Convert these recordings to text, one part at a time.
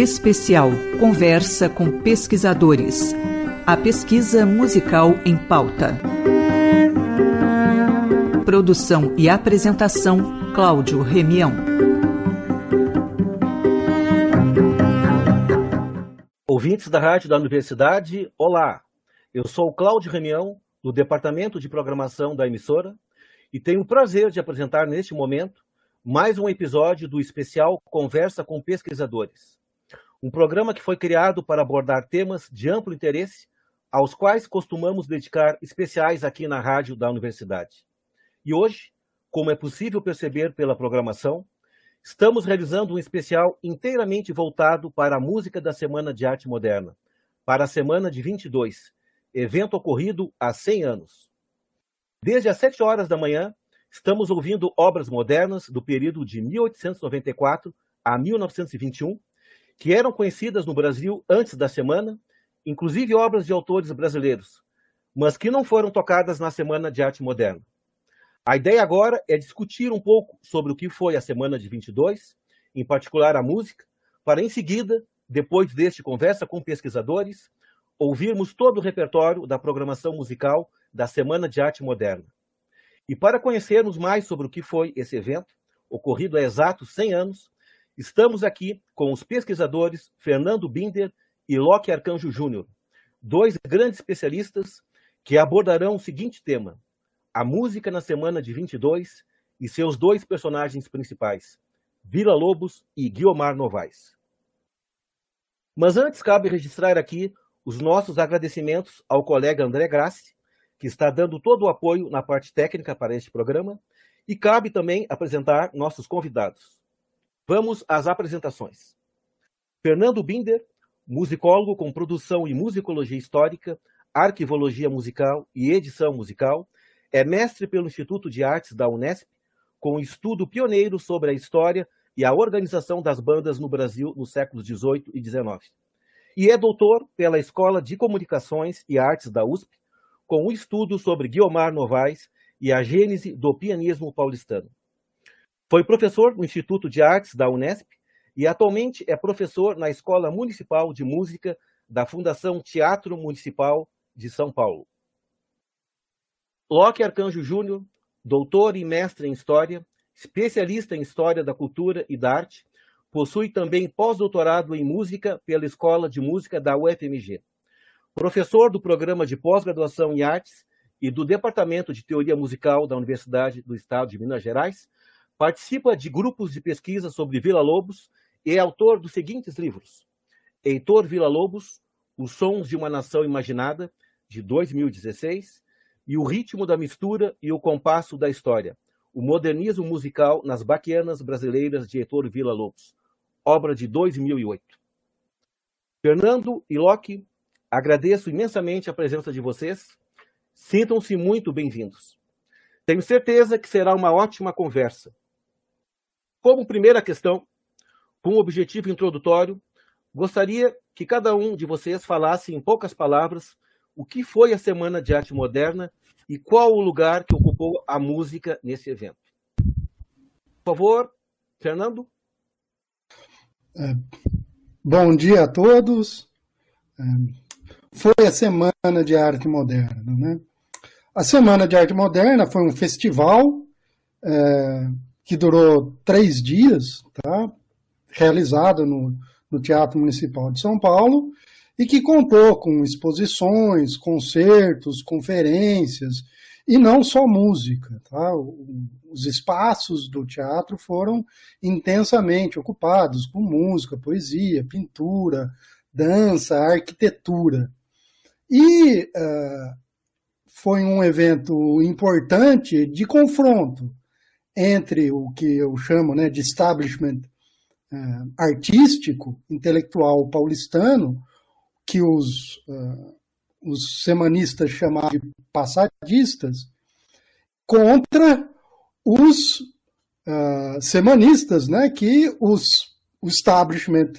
Especial Conversa com Pesquisadores. A pesquisa musical em pauta. Produção e apresentação: Cláudio Remião. Ouvintes da Rádio da Universidade, olá! Eu sou o Cláudio Remião, do Departamento de Programação da emissora, e tenho o prazer de apresentar neste momento mais um episódio do especial Conversa com Pesquisadores. Um programa que foi criado para abordar temas de amplo interesse, aos quais costumamos dedicar especiais aqui na rádio da universidade. E hoje, como é possível perceber pela programação, estamos realizando um especial inteiramente voltado para a música da Semana de Arte Moderna, para a semana de 22, evento ocorrido há 100 anos. Desde as 7 horas da manhã, estamos ouvindo obras modernas do período de 1894 a 1921, que eram conhecidas no Brasil antes da semana, inclusive obras de autores brasileiros, mas que não foram tocadas na Semana de Arte Moderna. A ideia agora é discutir um pouco sobre o que foi a semana de 22, em particular a música, para em seguida, depois deste conversa com pesquisadores, ouvirmos todo o repertório da programação musical da Semana de Arte Moderna. E para conhecermos mais sobre o que foi esse evento, ocorrido há exatos 100 anos, estamos aqui com os pesquisadores Fernando Binder e Locke Arcanjo Júnior, dois grandes especialistas que abordarão o seguinte tema: a música na semana de 22 e seus dois personagens principais, Vila Lobos e Guiomar Novaes. Mas antes cabe registrar aqui os nossos agradecimentos ao colega André Grassi, que está dando todo o apoio na parte técnica para este programa, e cabe também apresentar nossos convidados. Vamos às apresentações. Fernando Binder, musicólogo com produção em musicologia histórica, arquivologia musical e edição musical, é mestre pelo Instituto de Artes da Unesp, com estudo pioneiro sobre a história e a organização das bandas no Brasil nos séculos XVIII e XIX. E é doutor pela Escola de Comunicações e Artes da USP, com um estudo sobre Guiomar Novaes e a gênese do pianismo paulistano. Foi professor no Instituto de Artes da Unesp e atualmente é professor na Escola Municipal de Música da Fundação Teatro Municipal de São Paulo. Locke Arcanjo Júnior, doutor e mestre em História, especialista em História da Cultura e da Arte, possui também pós-doutorado em Música pela Escola de Música da UFMG. Professor do Programa de Pós-Graduação em Artes e do Departamento de Teoria Musical da Universidade do Estado de Minas Gerais, participa de grupos de pesquisa sobre Vila Lobos e é autor dos seguintes livros: Heitor Vila Lobos, Os Sons de uma Nação Imaginada, de 2016, e o ritmo da mistura e o compasso da história. O modernismo musical nas baquianas brasileiras de Heitor Villa Lobos, obra de 2008. Fernando e Locke, agradeço imensamente a presença de vocês. Sintam-se muito bem-vindos. Tenho certeza que será uma ótima conversa. Como primeira questão, com um objetivo introdutório, gostaria que cada um de vocês falasse em poucas palavras o que foi a Semana de Arte Moderna e qual o lugar que ocupou a música nesse evento. Por favor, Fernando. É, bom dia a todos. É, foi a Semana de Arte Moderna. Né? A Semana de Arte Moderna foi um festival é, que durou três dias, tá? realizado no, no Teatro Municipal de São Paulo, e que contou com exposições, concertos, conferências, e não só música. Tá? Os espaços do teatro foram intensamente ocupados com música, poesia, pintura, dança, arquitetura. E uh, foi um evento importante de confronto entre o que eu chamo né, de establishment uh, artístico, intelectual paulistano, que os, uh, os semanistas chamavam de passadistas, contra os uh, semanistas, né, que os, o establishment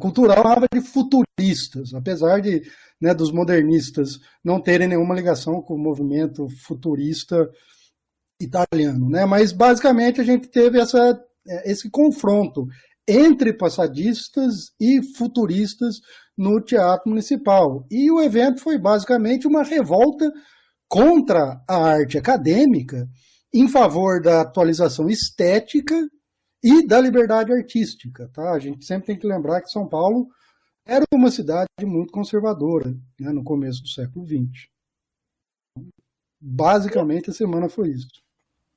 cultural chamava de futuristas, apesar de né, dos modernistas não terem nenhuma ligação com o movimento futurista italiano. Né? Mas, basicamente, a gente teve essa, esse confronto entre passadistas e futuristas no Teatro Municipal. E o evento foi basicamente uma revolta contra a arte acadêmica em favor da atualização estética e da liberdade artística. Tá? A gente sempre tem que lembrar que São Paulo era uma cidade muito conservadora né, no começo do século XX. Basicamente, a semana foi isso.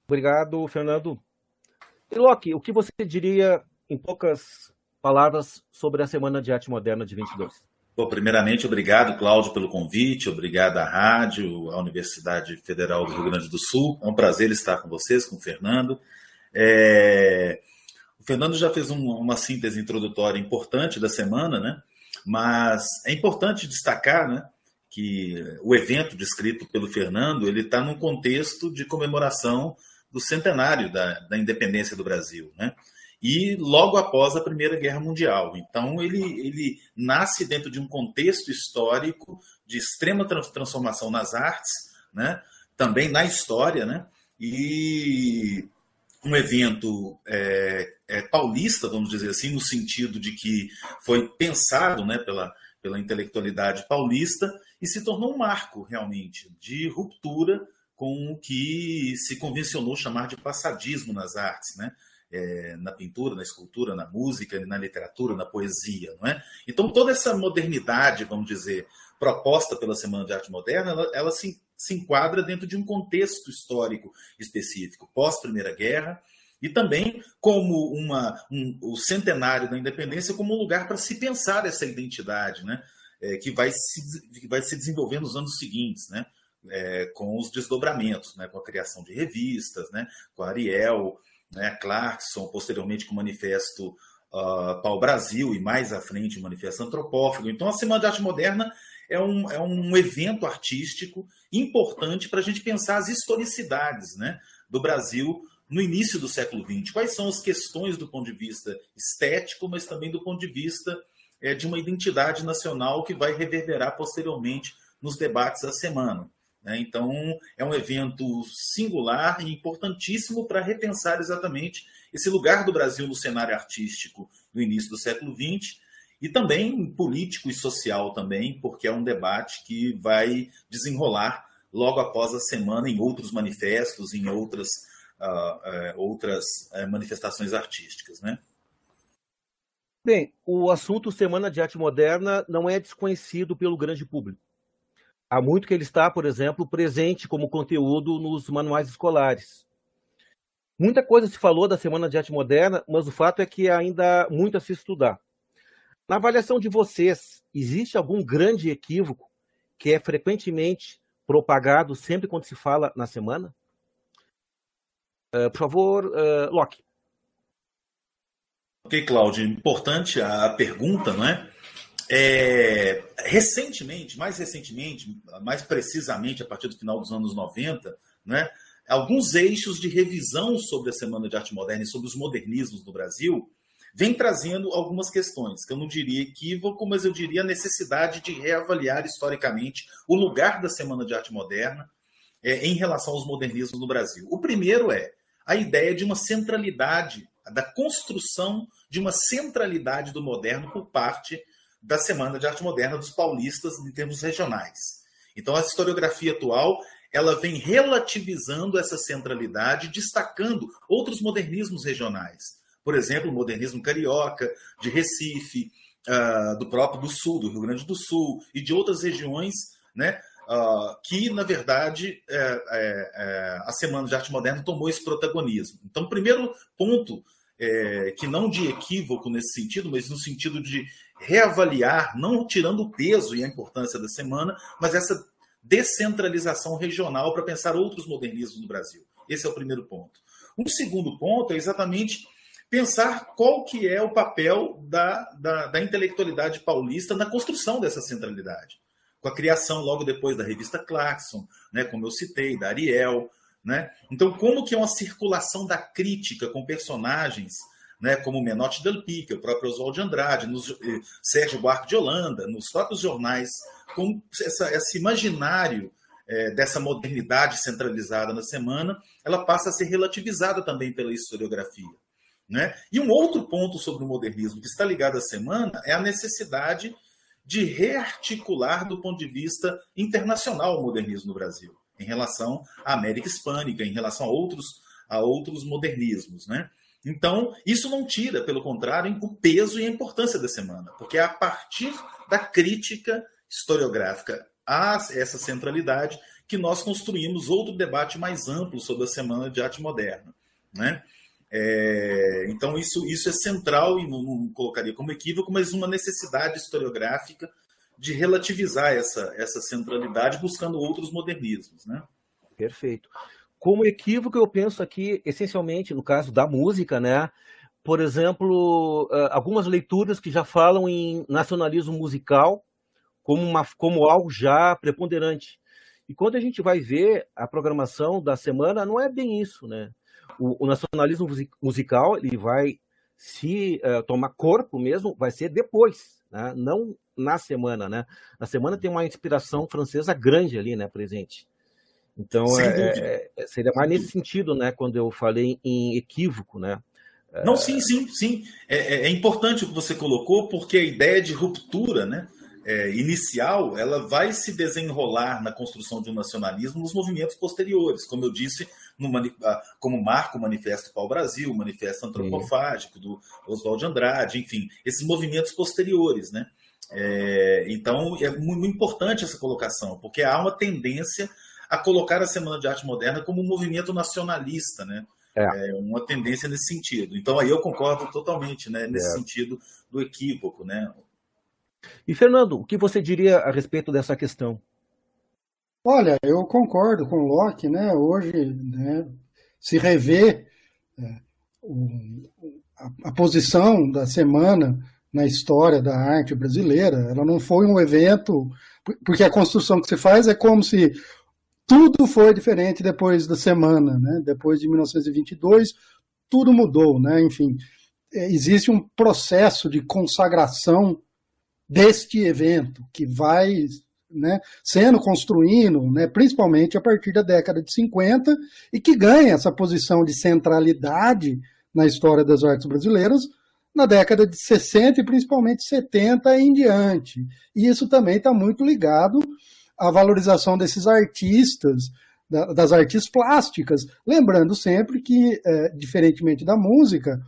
Obrigado, Fernando. E Loki, o que você diria, em poucas palavras, sobre a Semana de Arte Moderna de 22? Bom, primeiramente, obrigado, Cláudio, pelo convite, obrigado à rádio, à Universidade Federal do Rio Grande do Sul. É um prazer estar com vocês, com o Fernando. É... O Fernando já fez um, uma síntese introdutória importante da semana, né? Mas é importante destacar, né, que o evento descrito pelo Fernando ele está num contexto de comemoração do centenário da, da independência do Brasil, né? E logo após a Primeira Guerra Mundial. Então, ele, ele nasce dentro de um contexto histórico de extrema transformação nas artes, né? também na história, né? e um evento é, é, paulista, vamos dizer assim, no sentido de que foi pensado né, pela, pela intelectualidade paulista e se tornou um marco, realmente, de ruptura com o que se convencionou chamar de passadismo nas artes, né? É, na pintura, na escultura, na música, na literatura, na poesia. Não é? Então, toda essa modernidade, vamos dizer, proposta pela Semana de Arte Moderna, ela, ela se, se enquadra dentro de um contexto histórico específico, pós-Primeira Guerra, e também como uma, um, o centenário da independência como um lugar para se pensar essa identidade, né? É, que, vai se, que vai se desenvolver nos anos seguintes. Né? É, com os desdobramentos, né, com a criação de revistas, né, com a Ariel, né, Clarkson, posteriormente com o Manifesto uh, Pau Brasil e mais à frente o Manifesto Antropófago. Então, a Semana de Arte Moderna é um, é um evento artístico importante para a gente pensar as historicidades né, do Brasil no início do século XX. Quais são as questões do ponto de vista estético, mas também do ponto de vista é, de uma identidade nacional que vai reverberar posteriormente nos debates da semana. Né? Então, é um evento singular e importantíssimo para repensar exatamente esse lugar do Brasil no cenário artístico no início do século XX e também político e social também, porque é um debate que vai desenrolar logo após a semana em outros manifestos, em outras, uh, uh, outras uh, manifestações artísticas, né? Bem, o assunto Semana de Arte Moderna não é desconhecido pelo grande público. Há muito que ele está, por exemplo, presente como conteúdo nos manuais escolares. Muita coisa se falou da Semana de Arte Moderna, mas o fato é que ainda há muito a se estudar. Na avaliação de vocês, existe algum grande equívoco que é frequentemente propagado sempre quando se fala na semana? Uh, por favor, uh, Locke. Ok, Cláudio. Importante a pergunta, não é? É, recentemente, mais recentemente, mais precisamente a partir do final dos anos 90, né, alguns eixos de revisão sobre a Semana de Arte Moderna e sobre os modernismos no Brasil vem trazendo algumas questões, que eu não diria equívoco, mas eu diria a necessidade de reavaliar historicamente o lugar da Semana de Arte Moderna é, em relação aos modernismos no Brasil. O primeiro é a ideia de uma centralidade, da construção de uma centralidade do moderno por parte da Semana de Arte Moderna dos paulistas em termos regionais. Então, a historiografia atual ela vem relativizando essa centralidade, destacando outros modernismos regionais. Por exemplo, o modernismo carioca, de Recife, uh, do próprio do Sul, do Rio Grande do Sul, e de outras regiões, né, uh, que, na verdade, é, é, é, a Semana de Arte Moderna tomou esse protagonismo. Então, primeiro ponto, que não de equívoco nesse sentido, mas no sentido de reavaliar, não tirando o peso e a importância da semana, mas essa descentralização regional para pensar outros modernismos no Brasil. Esse é o primeiro ponto. Um segundo ponto é exatamente pensar qual que é o papel da, da, da intelectualidade paulista na construção dessa centralidade. Com a criação, logo depois, da revista Clarkson, né, como eu citei, da Ariel. Né? Então, como que é uma circulação da crítica com personagens né, como Menotti Del Pique, o próprio Oswald de Andrade, nos, eh, Sérgio Buarque de Holanda, nos próprios jornais, com essa, esse imaginário eh, dessa modernidade centralizada na semana, ela passa a ser relativizada também pela historiografia. Né? E um outro ponto sobre o modernismo que está ligado à semana é a necessidade de rearticular do ponto de vista internacional o modernismo no Brasil, em relação à América Hispânica, em relação a outros, a outros modernismos. Né? Então, isso não tira, pelo contrário, o peso e a importância da semana, porque é a partir da crítica historiográfica a essa centralidade que nós construímos outro debate mais amplo sobre a Semana de Arte Moderna. Né? É, então, isso, isso é central, e não, não, colocaria como equívoco, mas uma necessidade historiográfica de relativizar essa, essa centralidade buscando outros modernismos. Né? Perfeito. Como equívoco, eu penso aqui, essencialmente, no caso da música, né? por exemplo, algumas leituras que já falam em nacionalismo musical como, uma, como algo já preponderante. E quando a gente vai ver a programação da semana, não é bem isso, né? O, o nacionalismo musical ele vai se uh, tomar corpo mesmo, vai ser depois, né? não na semana, né? Na semana tem uma inspiração francesa grande ali, né, presente. Então é, é, seria mais nesse sentido, né, quando eu falei em equívoco, né? Não, sim, sim, sim. É, é, é importante o que você colocou, porque a ideia de ruptura, né? é, inicial, ela vai se desenrolar na construção de um nacionalismo nos movimentos posteriores, como eu disse, no, como marca o Manifesto Pau Brasil, o Manifesto Antropofágico do Oswald de Andrade, enfim, esses movimentos posteriores, né? É, então é muito importante essa colocação, porque há uma tendência a colocar a Semana de Arte Moderna como um movimento nacionalista, né? É. é uma tendência nesse sentido. Então aí eu concordo totalmente, né? Nesse é. sentido do equívoco, né? E Fernando, o que você diria a respeito dessa questão? Olha, eu concordo com o Locke, né? Hoje, né, se rever é, o, a, a, posição da semana na história da arte brasileira, ela não foi um evento, porque a construção que se faz é como se tudo foi diferente depois da semana, né? Depois de 1922, tudo mudou, né? Enfim, é, existe um processo de consagração deste evento, que vai né, sendo construindo, né, principalmente a partir da década de 50, e que ganha essa posição de centralidade na história das artes brasileiras na década de 60 e principalmente 70 em diante. E isso também está muito ligado à valorização desses artistas, das artes plásticas, lembrando sempre que, é, diferentemente da música,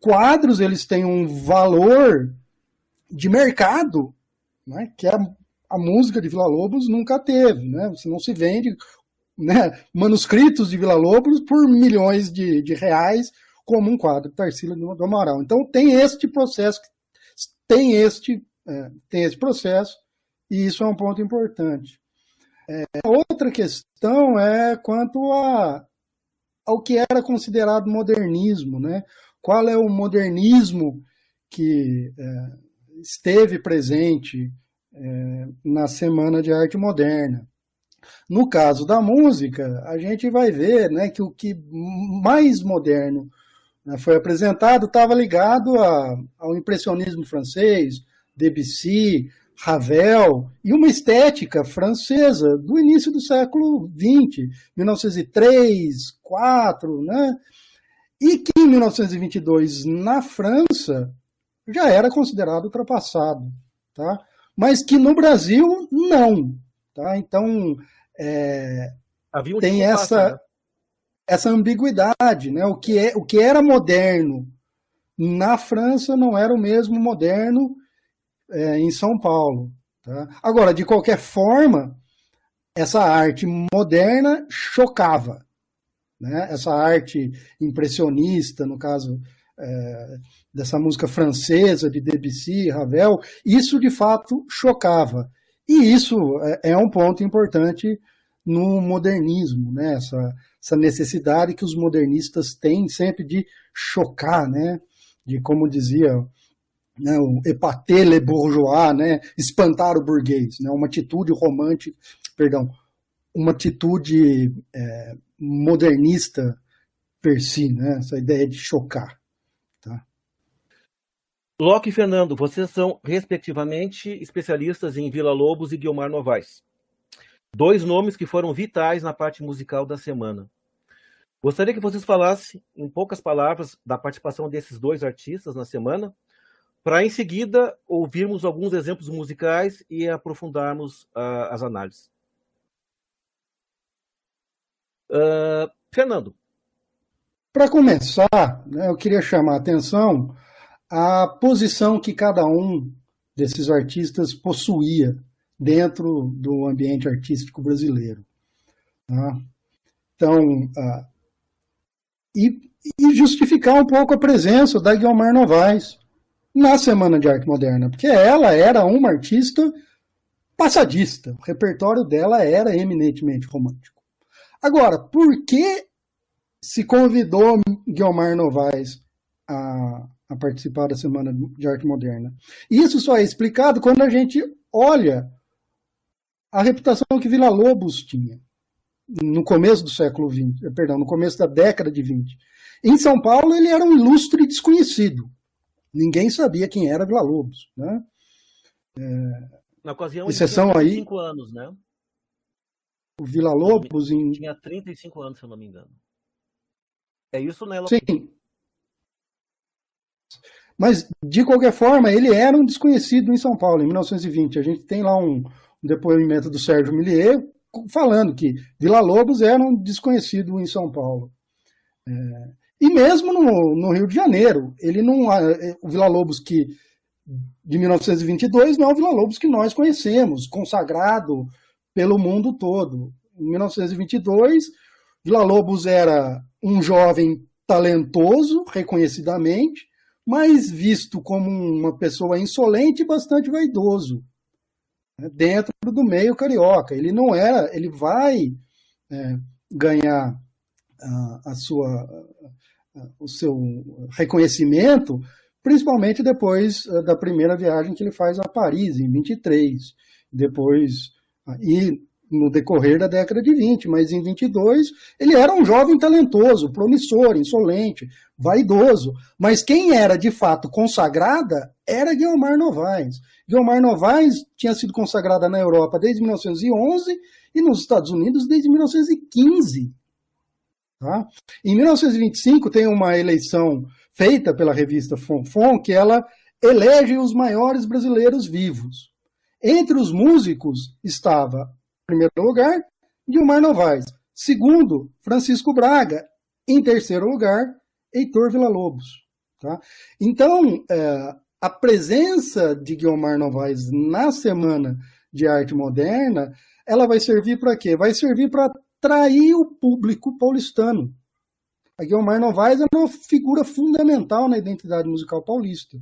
quadros eles têm um valor de mercado, né, que a, a música de Vila Lobos nunca teve. Né? Você não se vende né, manuscritos de Vila Lobos por milhões de, de reais como um quadro de Tarsila do Amaral. Então tem este processo, tem este, é, tem esse processo, e isso é um ponto importante. É, outra questão é quanto a, ao que era considerado modernismo, né? Qual é o modernismo que é, esteve presente é, na Semana de Arte Moderna. No caso da música, a gente vai ver né, que o que mais moderno né, foi apresentado estava ligado a, ao impressionismo francês, Debussy, Ravel, e uma estética francesa do início do século XX, 1903, 4, né? E que em 1922, na França, já era considerado ultrapassado, tá? Mas que no Brasil não, tá? Então é, um tem essa né? essa ambiguidade, né? O que é o que era moderno na França não era o mesmo moderno é, em São Paulo. Tá? Agora, de qualquer forma, essa arte moderna chocava. Né? Essa arte impressionista, no caso é, dessa música francesa de Debussy, Ravel, isso de fato chocava. E isso é, é um ponto importante no modernismo, né? essa, essa necessidade que os modernistas têm sempre de chocar, né? de, como dizia né, o épater le bourgeois, né, espantar o burguês, né, uma atitude romântica, perdão, uma atitude é, modernista per si, né, essa ideia de chocar. Locke e Fernando, vocês são, respectivamente, especialistas em Vila Lobos e Guilmar Novaes. Dois nomes que foram vitais na parte musical da semana. Gostaria que vocês falassem, em poucas palavras, da participação desses dois artistas na semana, para em seguida ouvirmos alguns exemplos musicais e aprofundarmos uh, as análises. Uh, Fernando. Para começar, né, eu queria chamar a atenção à posição que cada um desses artistas possuía dentro do ambiente artístico brasileiro. Tá? Então, uh, e, e, justificar um pouco a presença da Guilmar Novaes na Semana de Arte Moderna, porque ela era uma artista passadista, o repertório dela era eminentemente romântico. Agora, por que se convidou Guilmar Novaes a, a participar da Semana de Arte Moderna? Isso só é explicado quando a gente olha a reputação que Vila Lobos tinha no começo do século XX, perdão, no começo da década de 20. Em São Paulo, ele era um ilustre desconhecido. Ninguém sabia quem era Vila Lobos. Né? É, Na ocasião, ele exceção tinha 35 aí, anos, né? O Vila Lobos em... Tinha 35 anos, se eu não me engano. É isso, né? Sim. Mas, de qualquer forma, ele era um desconhecido em São Paulo, em 1920. A gente tem lá um, um depoimento do Sérgio Millier falando que Vila Lobos era um desconhecido em São Paulo. É, e mesmo no, no, Rio de Janeiro, ele não, é, o Vila Lobos que de 1922 não é o Vila Lobos que nós conhecemos, consagrado pelo mundo todo. Em 1922, Vila Lobos era um jovem talentoso, reconhecidamente, mas visto como uma pessoa insolente e bastante vaidoso. Né, dentro do meio carioca. Ele não era, ele vai é, ganhar a, a sua, o seu reconhecimento, principalmente depois é, da primeira viagem que ele faz a Paris, em 23. Depois, e no decorrer da década de 20, mas em 22 ele era um jovem talentoso, promissor, insolente, vaidoso. Mas quem era de fato consagrada era Guilmar Novaes. Guilmar Novaes tinha sido consagrada na Europa desde 1911 e nos Estados Unidos desde 1915. Tá? Em 1925 tem uma eleição feita pela revista Fonfon que ela elege os maiores brasileiros vivos. Entre os músicos estava primeiro lugar, Gilmar Novaes. Segundo, Francisco Braga. Em terceiro lugar, Heitor Villa-Lobos. Tá? Então, é, a presença de Guilmar Novaes na Semana de Arte Moderna, ela vai servir para quê? Vai servir para atrair o público paulistano. A Guilmar Novaes é uma figura fundamental na identidade musical paulista.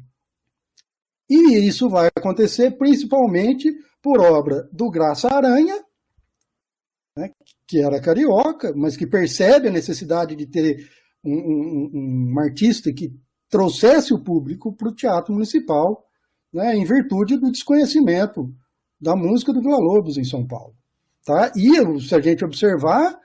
E isso vai acontecer principalmente por obra do Graça Aranha né, que era carioca, mas que percebe a necessidade de ter um, um, um artista que trouxesse o público para o teatro municipal, né, em virtude do desconhecimento da música do Vila Lobos em São Paulo. Tá? E se a gente observar,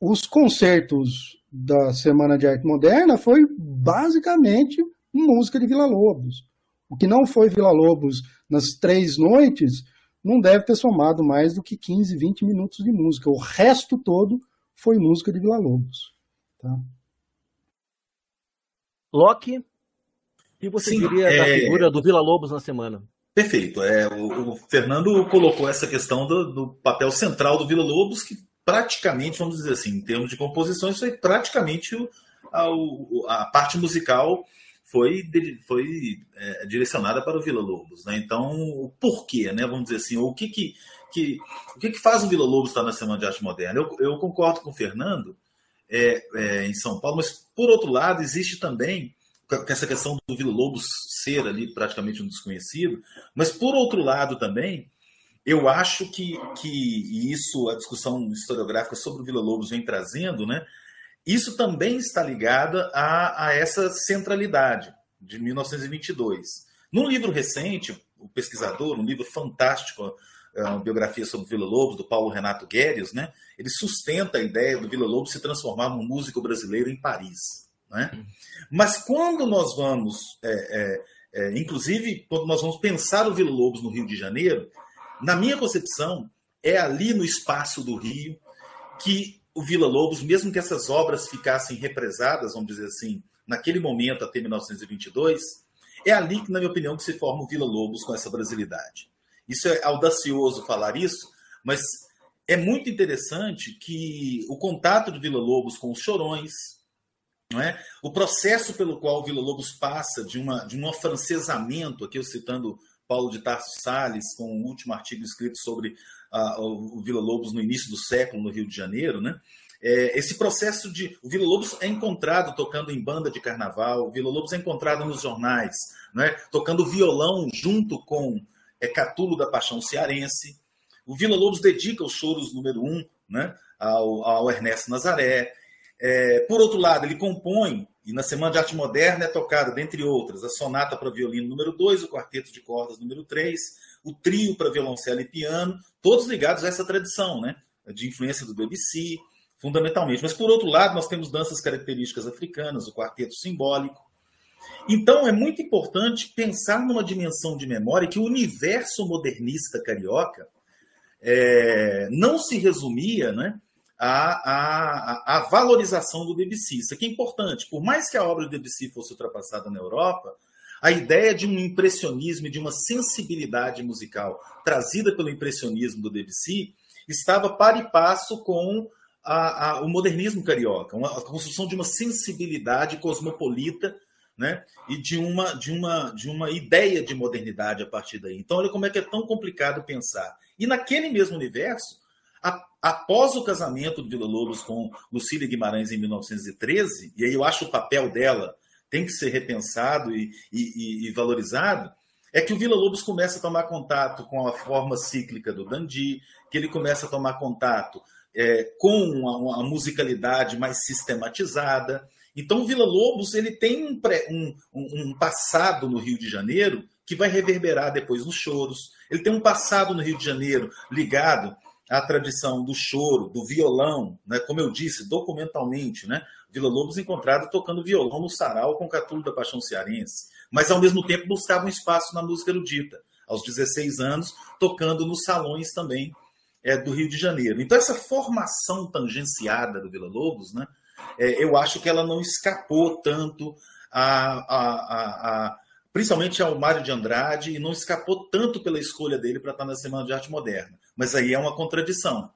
os concertos da Semana de Arte Moderna foi basicamente música de Vila Lobos. O que não foi Vila Lobos nas três noites não deve ter somado mais do que 15, 20 minutos de música. O resto todo foi música de Vila Lobos. Tá? Loki, o que você Sim, diria é... da figura do Vila Lobos na semana? Perfeito. É, o, o Fernando colocou essa questão do, do, papel central do Vila Lobos, que praticamente, vamos dizer assim, em termos de composições, foi praticamente a, a parte musical foi, foi é, direcionada para o Vila Lobos. Né? Então, o porquê, né? vamos dizer assim, o que, que, que, o que, que faz o Vila Lobos estar na Semana de Arte Moderna? Eu, eu concordo com o Fernando é, é, em São Paulo, mas, por outro lado, existe também com essa questão do Vila Lobos ser ali praticamente um desconhecido, mas, por outro lado, também, eu acho que, que isso, a discussão historiográfica sobre o Vila Lobos vem trazendo, né? Isso também está ligado a, a essa centralidade de 1922. Num livro recente, o pesquisador, um livro fantástico, é, uma biografia sobre Vila Lobos, do Paulo Renato Guedes, né? ele sustenta a ideia do Vila Lobos se transformar num músico brasileiro em Paris. Né? Mas quando nós vamos, é, é, é, inclusive, quando nós vamos pensar o Vila Lobos no Rio de Janeiro, na minha concepção, é ali no espaço do Rio que o Vila Lobos, mesmo que essas obras ficassem represadas, vamos dizer assim, naquele momento até 1922, é ali que, na minha opinião, que se forma o Vila Lobos com essa brasilidade. Isso é audacioso falar isso, mas é muito interessante que o contato de Vila Lobos com os chorões, não é? o processo pelo qual o Vila Lobos passa de, uma, de um afrancesamento, aqui eu citando Paulo de Tarso Salles, com o último artigo escrito sobre uh, o Vila Lobos no início do século no Rio de Janeiro, né? É, esse processo de. O Vila Lobos é encontrado tocando em banda de carnaval, o Vila Lobos é encontrado nos jornais, né? tocando violão junto com é, Catulo da Paixão Cearense. O Vila Lobos dedica os choros número um né? ao, ao Ernesto Nazaré. É, por outro lado, ele compõe, e na Semana de Arte Moderna é tocada, dentre outras, a Sonata para Violino número 2, o Quarteto de Cordas número 3, o Trio para Violoncelo e Piano, todos ligados a essa tradição né? de influência do Debussy, fundamentalmente. Mas, por outro lado, nós temos danças características africanas, o quarteto simbólico. Então, é muito importante pensar numa dimensão de memória que o universo modernista carioca é, não se resumia né, à, à, à, valorização do Debussy. Isso aqui é importante. Por mais que a obra do Debussy fosse ultrapassada na Europa, a ideia de um impressionismo e de uma sensibilidade musical trazida pelo impressionismo do Debussy estava para e passo com a, a, o modernismo carioca, uma, a construção de uma sensibilidade cosmopolita né? e de uma, de, uma, de uma ideia de modernidade a partir daí. Então, olha como é que é tão complicado pensar. E naquele mesmo universo, a, após o casamento do Vila Lobos com Lucília Guimarães em 1913, e aí eu acho o papel dela tem que ser repensado e, e, e valorizado, é que o Vila Lobos começa a tomar contato com a forma cíclica do Dandi, que ele começa a tomar contato é, com uma, uma, musicalidade mais sistematizada. Então, o Vila Lobos ele tem um, pré, um, um, passado no Rio de Janeiro que vai reverberar depois nos choros. Ele tem um passado no Rio de Janeiro ligado à tradição do choro, do violão, né? como eu disse, documentalmente, né? Vila Lobos encontrado tocando violão no sarau com Catulo da Paixão Cearense, mas ao mesmo tempo buscava um espaço na música erudita. Aos 16 anos, tocando nos salões também é, do Rio de Janeiro. Então, essa formação tangenciada do Vila Lobos, né, é, eu acho que ela não escapou tanto a, a, a, a, principalmente ao Mário de Andrade, e não escapou tanto pela escolha dele para estar na Semana de Arte Moderna. Mas aí é uma contradição.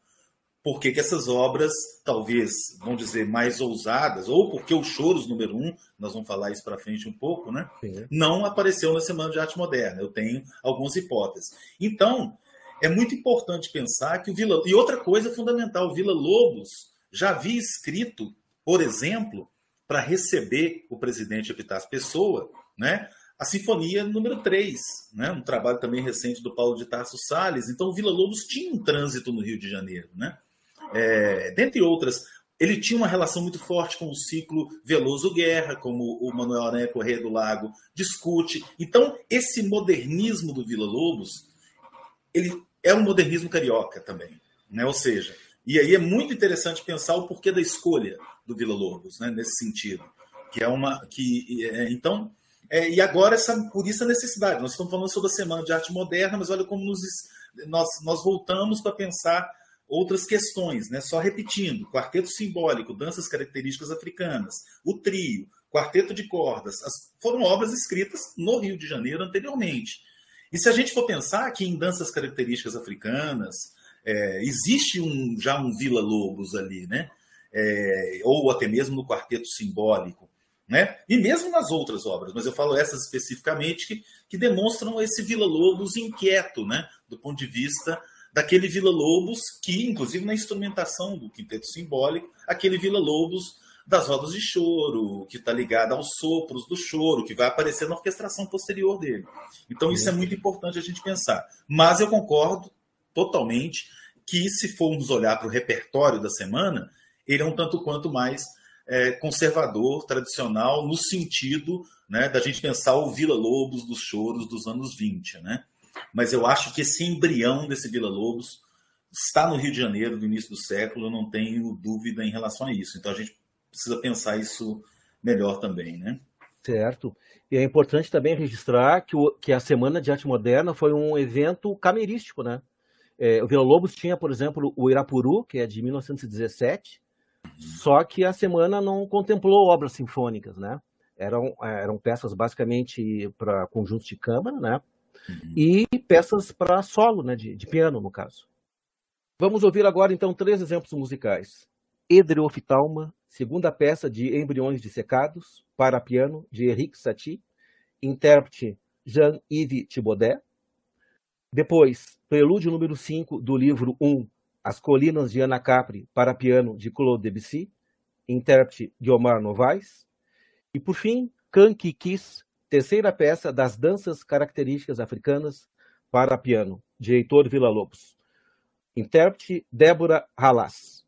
Por que, que essas obras, talvez, vamos dizer, mais ousadas, ou porque o Choros número um, nós vamos falar isso para frente um pouco, né? Não apareceu na Semana de Arte Moderna. Eu tenho algumas hipóteses. Então, é muito importante pensar que o Vila. E outra coisa fundamental: o Vila Lobos já havia escrito, por exemplo, para receber o presidente Epitácio Pessoa, né? A Sinfonia número 3, né? um trabalho também recente do Paulo de Tarso Salles. Então, o Vila Lobos tinha um trânsito no Rio de Janeiro. Né? É, dentre outras, ele tinha uma relação muito forte com o ciclo Veloso Guerra, como o Manuel Aranha Corrêa do Lago discute. Então, esse modernismo do Vila Lobos, ele é um modernismo carioca também, né? Ou seja, e aí é muito interessante pensar o porquê da escolha do Vila Lobos, né? Nesse sentido, que é uma que é, então é, e agora essa por isso a necessidade. Nós estamos falando sobre a semana de arte moderna, mas olha como nos, nós nós voltamos para pensar outras questões, né? Só repetindo, quarteto simbólico, danças características africanas, o trio, quarteto de cordas, as, foram obras escritas no Rio de Janeiro anteriormente. E se a gente for pensar que em danças características africanas, é, existe um, já um Vila Lobos ali, né? É, ou até mesmo no quarteto simbólico, né? E mesmo nas outras obras, mas eu falo essas especificamente que, que demonstram esse Vila Lobos inquieto, né? Do ponto de vista daquele Vila Lobos que, inclusive na instrumentação do quinteto simbólico, aquele Vila Lobos das rodas de choro, que está ligada aos sopros do choro, que vai aparecer na orquestração posterior dele. Então, isso é muito importante a gente pensar. Mas eu concordo totalmente que, se formos olhar para o repertório da semana, ele é um tanto quanto mais é, conservador, tradicional, no sentido né, da gente pensar o Vila Lobos dos choros dos anos 20. Né? Mas eu acho que esse embrião desse Vila Lobos está no Rio de Janeiro, no início do século, eu não tenho dúvida em relação a isso. Então a gente precisa pensar isso melhor também, né? Certo. E é importante também registrar que, o, que a Semana de Arte Moderna foi um evento camerístico, né? É, o Vila Lobos tinha, por exemplo, o Irapuru, que é de 1917, Só que a semana não contemplou obras sinfônicas, né? Eram, eram peças basicamente para conjuntos de câmara, né? Uhum. E peças para solo, né? De, de, piano, no caso. Vamos ouvir agora, então, três exemplos musicais. Edreoftalma, segunda peça de Embriões Dissecados, para piano, de Henrique Satie, intérprete Jean-Yves Thibaudet. Depois, prelúdio número 5 do livro 1, As Colinas de Ana Capri, para piano, de Claude Debussy, intérprete Guilmar Novaes. E, por fim, Kanki Kiss, terceira peça das danças características africanas para piano, de Heitor Villa-Lobos. Intérprete Débora Halas.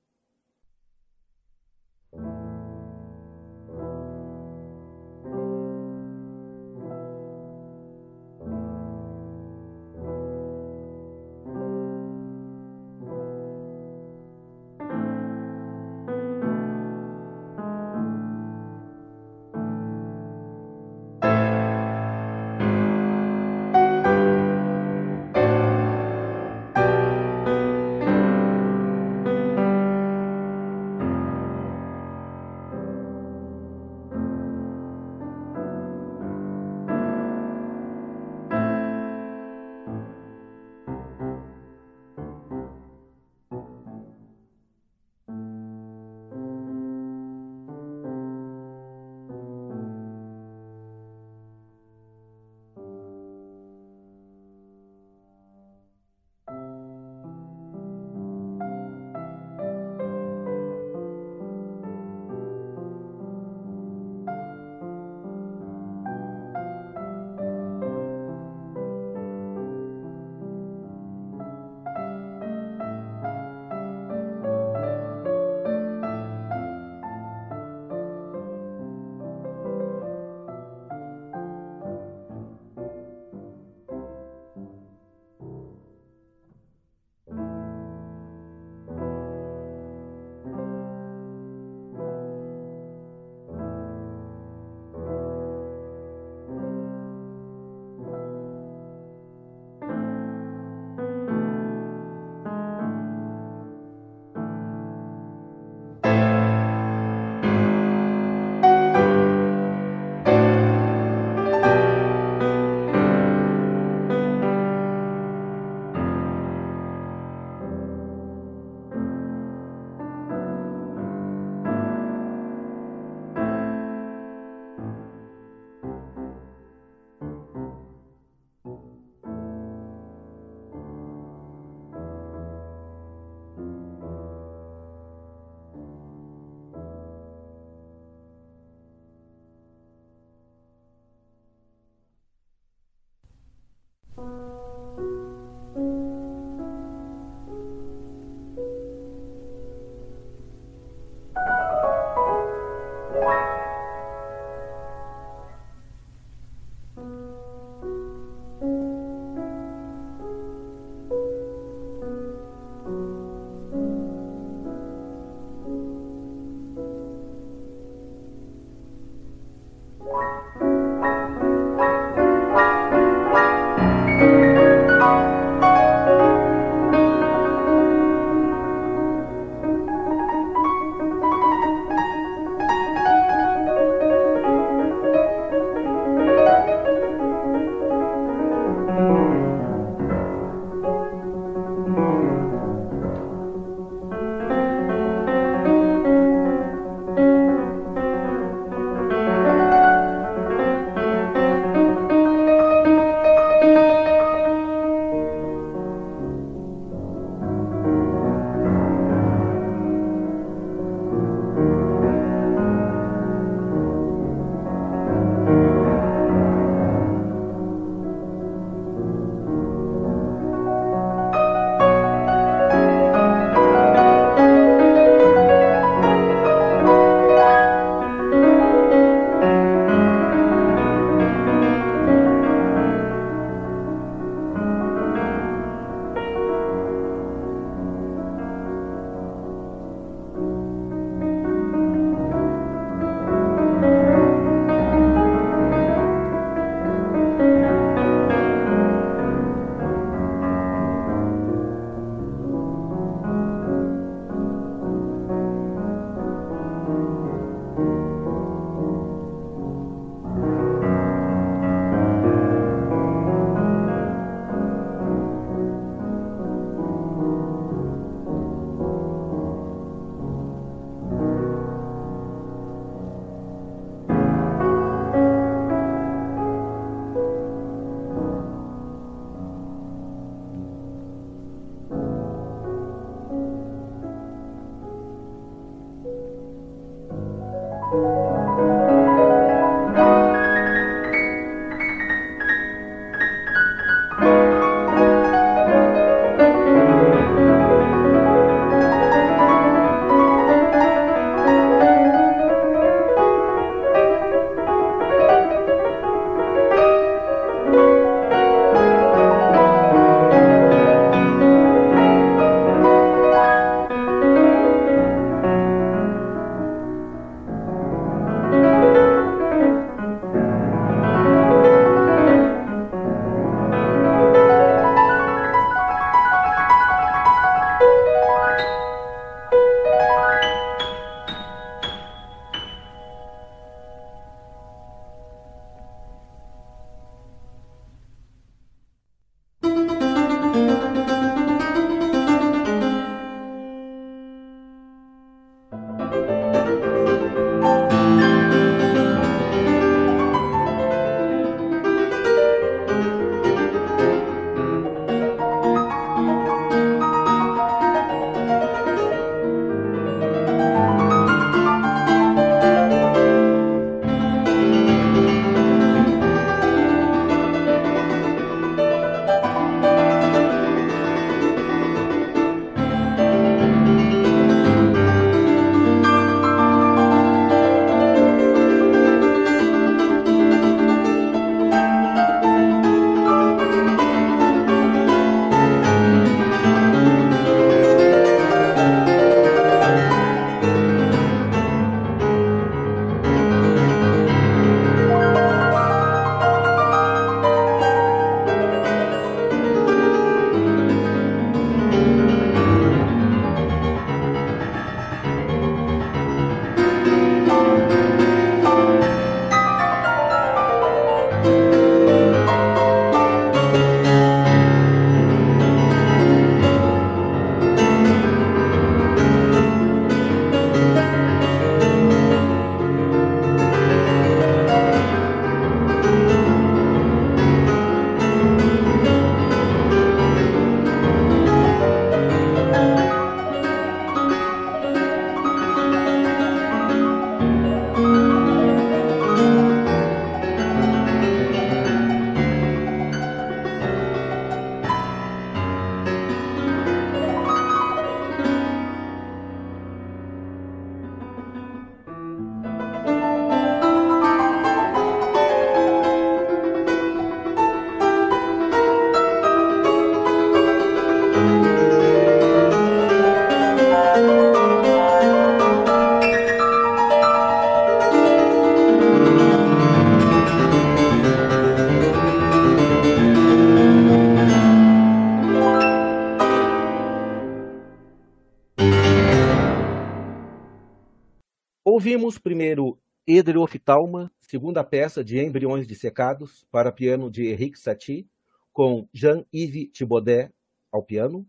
Primeiro Edreoftalma, segunda peça de embriões dissecados para piano de Henrique Satie, com Jean-Yves Thibaudet ao piano.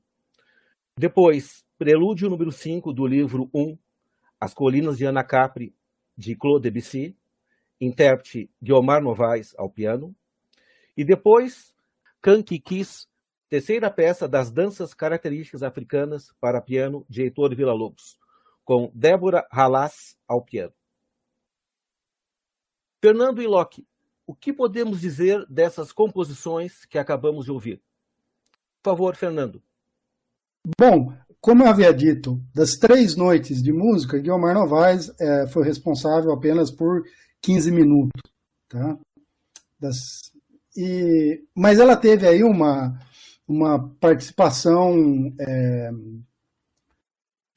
Depois, Prelúdio número 5 do livro 1, As Colinas de Ana Capri, de Claude Debussy, intérprete Guiomar Novaes ao piano. E depois, Kankikis, terceira peça das danças características africanas para piano de Heitor Villa-Lobos, com Débora Halas ao piano. Fernando e Locke, o que podemos dizer dessas composições que acabamos de ouvir? Por favor, Fernando. Bom, como eu havia dito, das três noites de música, Guilherme Novaes é, foi responsável apenas por 15 minutos. Tá? Das, e, mas ela teve aí uma, uma participação é,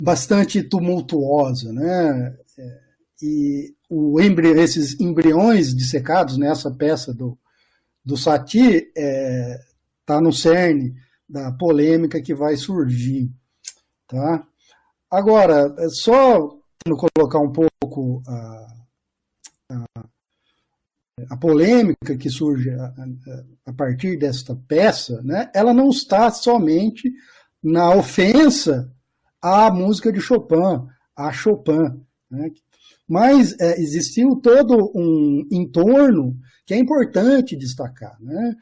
bastante tumultuosa, né? É, e embri esses embriões dissecados nessa peça do, do Satie está é, tá no cerne da polêmica que vai surgir. Tá? Agora, é só colocar um pouco a, a, a polêmica que surge a, a, partir desta peça, né, ela não está somente na ofensa à música de Chopin, a Chopin, né, mas é, existiu todo um entorno que é importante destacar. Né?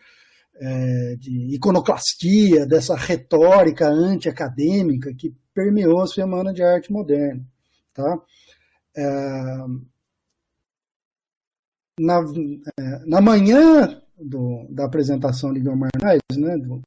é, de iconoclastia, dessa retórica anti-acadêmica que permeou a Semana de Arte Moderna. Tá? É, na, é, na manhã do, da apresentação de Guilherme Arnaiz, né, do,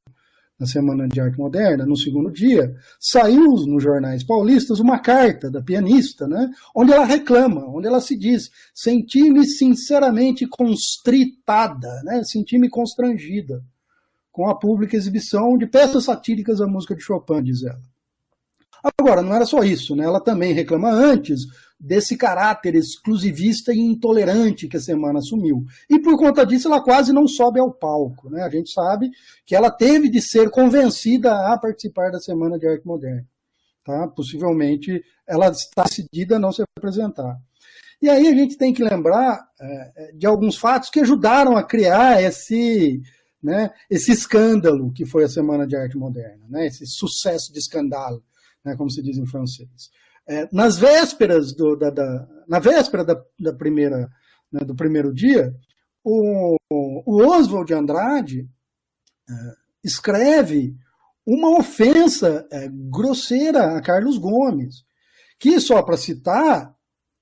na Semana de Arte Moderna, no segundo dia, saiu nos jornais paulistas uma carta da pianista, né, onde ela reclama, onde ela se diz: senti-me sinceramente constritada, né, senti-me constrangida com a pública exibição de peças satíricas à música de Chopin, diz ela. Agora, não era só isso, né? ela também reclama antes desse caráter exclusivista e intolerante que a semana assumiu. E por conta disso, ela quase não sobe ao palco. Né? A gente sabe que ela teve de ser convencida a participar da Semana de Arte Moderna. Tá? Possivelmente ela está decidida a não se apresentar. E aí a gente tem que lembrar é, de alguns fatos que ajudaram a criar esse, né, esse escândalo que foi a Semana de Arte Moderna, né, esse sucesso de escândalo, né, como se diz em francês. É, nas vésperas do, da, da, na véspera da, da primeira, né, do primeiro dia, o, o Oswald de Andrade é, escreve uma ofensa é, grosseira a Carlos Gomes, que, só para citar,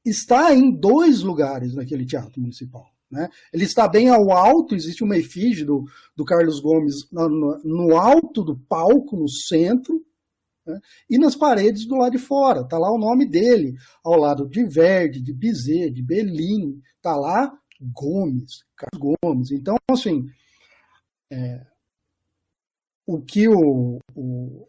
está em dois lugares naquele teatro municipal. Né? Ele está bem ao alto, existe uma efígie do, do Carlos Gomes no, no alto do palco, no centro, né? E nas paredes do lado de fora, tá lá o nome dele, ao lado de Verdi, de Bizet, de Bellini, tá lá Gomes, Carlos Gomes. Então, assim, é, o que o, o,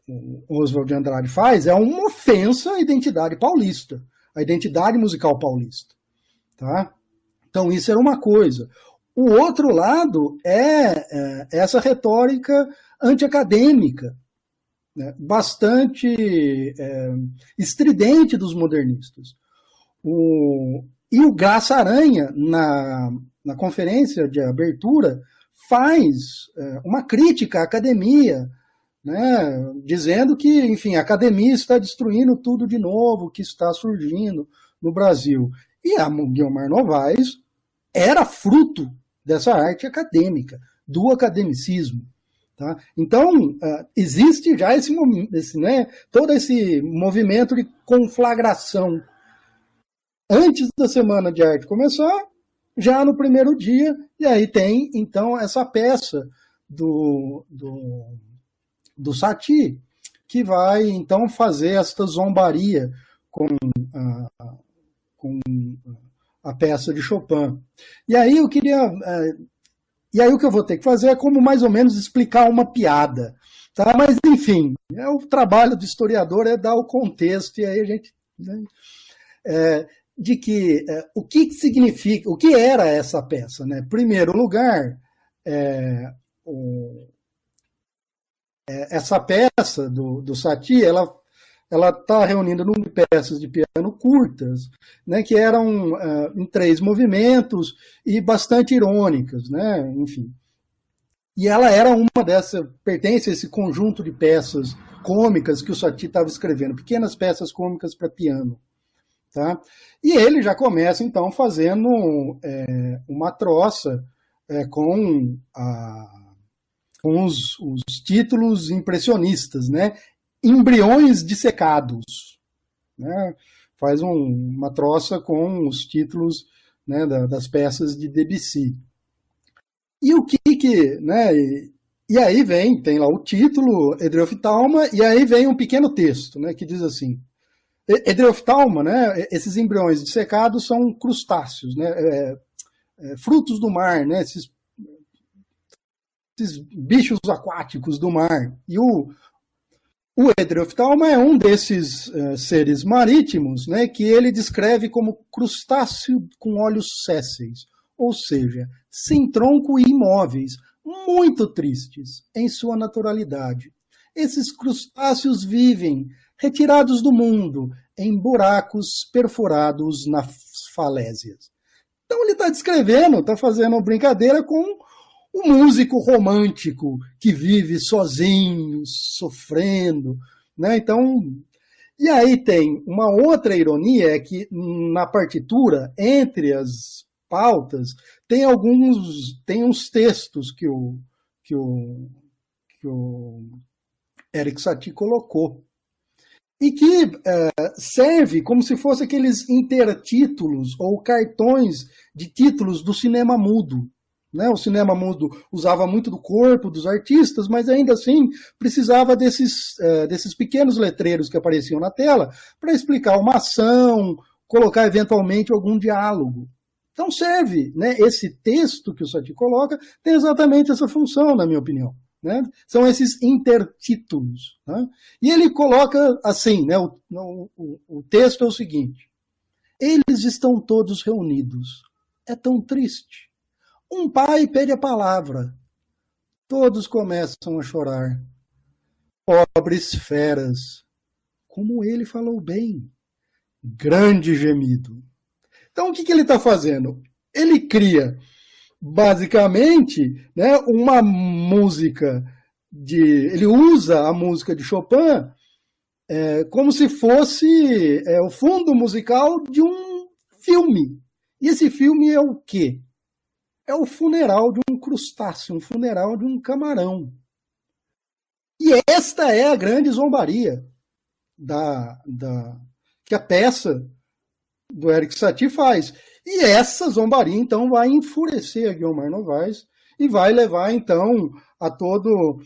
o Oswald de Andrade faz é uma ofensa à identidade paulista, à identidade musical paulista. Tá? Então, isso era uma coisa. O outro lado é, é essa retórica antiacadêmica, né, bastante é, estridente dos modernistas. O, e o Graça Aranha, na, na conferência de abertura, faz é, uma crítica à academia, né, dizendo que, enfim, a academia está destruindo tudo de novo que está surgindo no Brasil. E a Guilmar Novaes era fruto dessa arte acadêmica, do academicismo. Tá? Então, uh, existe já esse, esse né, todo esse movimento de conflagração. Antes da Semana de Arte começar, já no primeiro dia, e aí tem, então, essa peça do, do, do Sati, que vai, então, fazer esta zombaria com, uh, com a peça de Chopin. E aí eu queria uh, e aí o que eu vou ter que fazer é como mais ou menos explicar uma piada. Tá? Mas, enfim, é o trabalho do historiador é dar o contexto, e aí a gente. Né, é, de que é, o que significa, o que era essa peça, né? Primeiro lugar, é, o, é, essa peça do, do Satie, ela, ela está reunindo num peças de piano curtas, né, que eram uh, em três movimentos e bastante irônicas, né, enfim. E ela era uma dessas, pertence a esse conjunto de peças cômicas que o Satie estava escrevendo, pequenas peças cômicas para piano. Tá? E ele já começa, então, fazendo é, uma troça é, com, a, com os, os, títulos impressionistas, né? Embriões dissecados. Né? Faz um, uma troça com os títulos né, da, das peças de Debussy. E o que que, né, e, e aí vem, tem lá o título, Edreoftalma, e aí vem um pequeno texto, né, que diz assim, Edreoftalma, né, esses embriões dissecados são crustáceos, né, é, é, frutos do mar, né, esses, esses, bichos aquáticos do mar. E o, o Edreoftalma é um desses uh, seres marítimos, né, que ele descreve como crustáceo com olhos césseis, ou seja, sem tronco e imóveis, muito tristes em sua naturalidade. Esses crustáceos vivem retirados do mundo em buracos perfurados nas falésias. Então ele está descrevendo, está fazendo brincadeira com o músico romântico que vive sozinho, sofrendo, né? Então, e aí tem uma outra ironia é que na partitura entre as pautas, tem alguns, tem uns textos que o, que o, que o Eric Satie colocou. E que é, serve como se fosse aqueles intertítulos ou cartões de títulos do cinema mudo. Né? O cinema mudo usava muito do corpo dos artistas, mas ainda assim precisava desses, é, desses pequenos letreiros que apareciam na tela para explicar uma ação, colocar eventualmente algum diálogo. Então serve, né? Esse texto que o Sati coloca tem exatamente essa função, na minha opinião. Né? São esses intertítulos. Né? E ele coloca assim, né? O, o, o texto é o seguinte: eles estão todos reunidos. É tão triste. Um pai pede a palavra. Todos começam a chorar. Pobres feras. Como ele falou bem. Grande gemido. Então, o que, que ele está fazendo? Ele cria, basicamente, né, uma música de. Ele usa a música de Chopin é, como se fosse é, o fundo musical de um filme. E esse filme é o quê? É o funeral de um crustáceo, um funeral de um camarão. E esta é a grande zombaria da, da que a peça do Eric Satie faz. E essa zombaria, então, vai enfurecer a Guilherme Novaes e vai levar, então, a todo,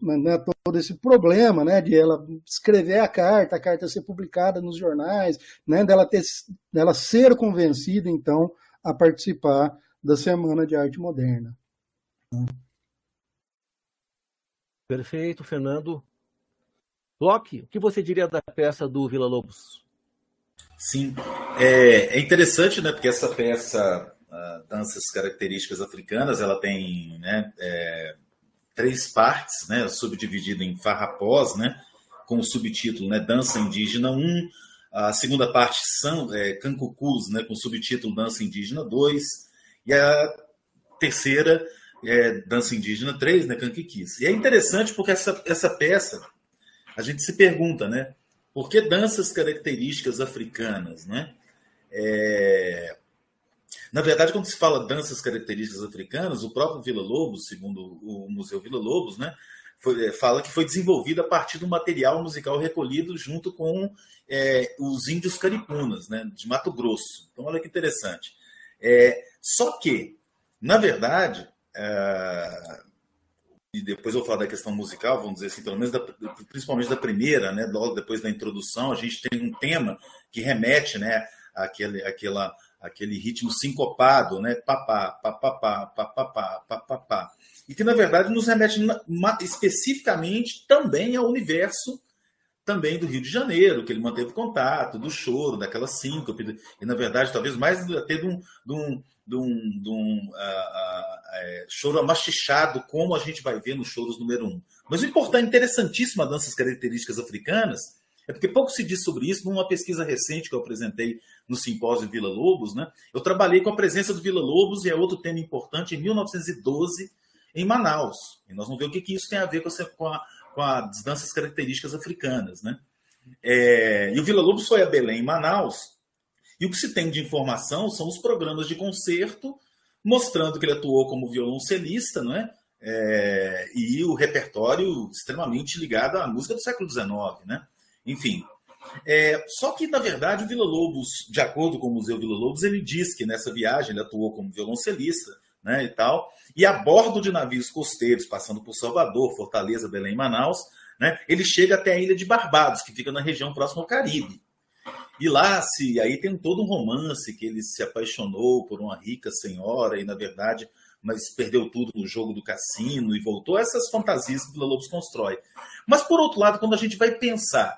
né, todo esse problema né, de ela escrever a carta, a carta ser publicada nos jornais, né, dela, ter, dela ser convencida, então, a participar da Semana de Arte Moderna. Perfeito, Fernando. Locke, o que você diria da peça do Vila Lobos? Sim, é, é interessante, né? Porque essa peça, Danças Características Africanas, ela tem né, é, três partes, né? Subdividida em farrapós, né? Com o subtítulo né, Dança Indígena 1. A segunda parte são é, Cancucus, né? Com o subtítulo Dança Indígena 2. E a terceira é Dança Indígena 3, né? Canquiquis. E é interessante porque essa, essa peça, a gente se pergunta, né? Por que danças características africanas? Né? É... Na verdade, quando se fala danças características africanas, o próprio Vila Lobos, segundo o Museu Vila Lobos, né, foi, é, fala que foi desenvolvida a partir do material musical recolhido junto com é, os índios caripunas, né, de Mato Grosso. Então, olha que interessante. É, só que, na verdade, é, e depois eu vou falar da questão musical, vamos dizer assim, pelo menos da, principalmente da primeira, né, logo depois da introdução, a gente tem um tema que remete, né, àquele, àquela, aquele ritmo sincopado, né, papá, papapá, papapá, papapá, e que na verdade nos remete especificamente também ao universo também do Rio de Janeiro, que ele manteve contato, do choro, daquela síncope, e na verdade talvez mais até de um, de um, de um, de um uh, uh, choro amachichado, como a gente vai ver nos choros número um. Mas o importante, interessantíssimo danças características africanas É porque pouco se diz sobre isso. Numa pesquisa recente que eu apresentei no simpósio Vila Lobos, né, eu trabalhei com a presença do Vila Lobos, e é outro tema importante, em 1912, em Manaus. E nós vamos ver o que, que isso tem a ver com, com, a, com as danças características africanas. Né? É, e o Vila Lobos foi a Belém, em Manaus, e o que se tem de informação são os programas de concerto, mostrando que ele atuou como violoncelista, não é? é e o repertório extremamente ligado à música do século XIX, né? Enfim. É, só que, na verdade, o Vila Lobos, de acordo com o Museu Vila Lobos, ele diz que nessa viagem ele atuou como violoncelista, né, e tal, e a bordo de navios costeiros, passando por Salvador, Fortaleza, Belém e Manaus, né, ele chega até a ilha de Barbados, que fica na região próxima ao Caribe. E lá, se aí tem todo um romance que ele se apaixonou por uma rica senhora e, na verdade, mas perdeu tudo no jogo do cassino e voltou. Essas fantasias que Vila Lobos constrói. Mas, por outro lado, quando a gente vai pensar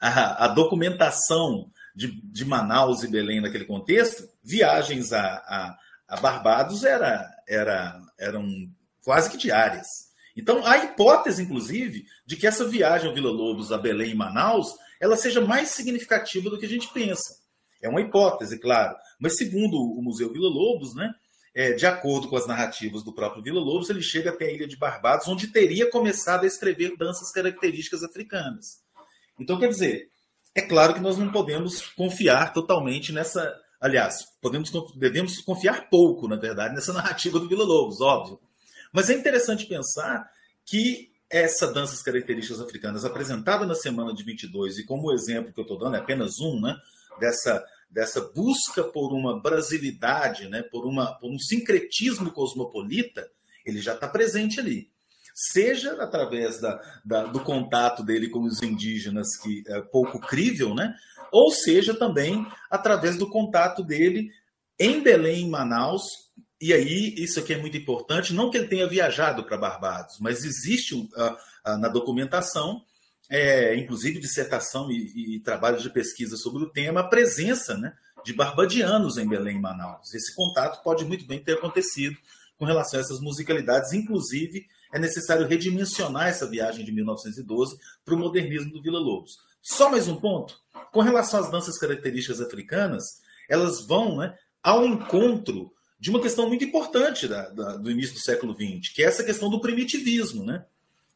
a, a documentação de, de, Manaus e Belém naquele contexto, viagens a, a, a Barbados era, era, eram quase que diárias. Então, há hipótese, inclusive, de que essa viagem ao Vila Lobos a Belém e Manaus ela seja mais significativa do que a gente pensa. É uma hipótese, claro. Mas segundo o Museu Vila Lobos, né, é, de acordo com as narrativas do próprio Vila Lobos, ele chega até a Ilha de Barbados, onde teria começado a escrever danças características africanas. Então, quer dizer, é claro que nós não podemos confiar totalmente nessa. Aliás, podemos, devemos confiar pouco, na verdade, nessa narrativa do Vila Lobos, óbvio. Mas é interessante pensar que essa danças características africanas apresentada na semana de 22 e como exemplo que eu estou dando é apenas um, né, dessa dessa busca por uma brasilidade, né, por uma por um sincretismo cosmopolita, ele já está presente ali. Seja através da, da, do contato dele com os indígenas, que é pouco crível, né? ou seja também através do contato dele em Belém, em Manaus, e aí, isso aqui é muito importante, não que ele tenha viajado para Barbados, mas existe uh, uh, na documentação, é, inclusive dissertação e, e trabalho de pesquisa sobre o tema, a presença né, de barbadianos em Belém e Manaus. Esse contato pode muito bem ter acontecido com relação a essas musicalidades, inclusive é necessário redimensionar essa viagem de 1912 para o modernismo do Vila Lobos. Só mais um ponto, com relação às danças características africanas, elas vão né, ao encontro de uma questão muito importante da, da, do início do século XX, que é essa questão do primitivismo, né?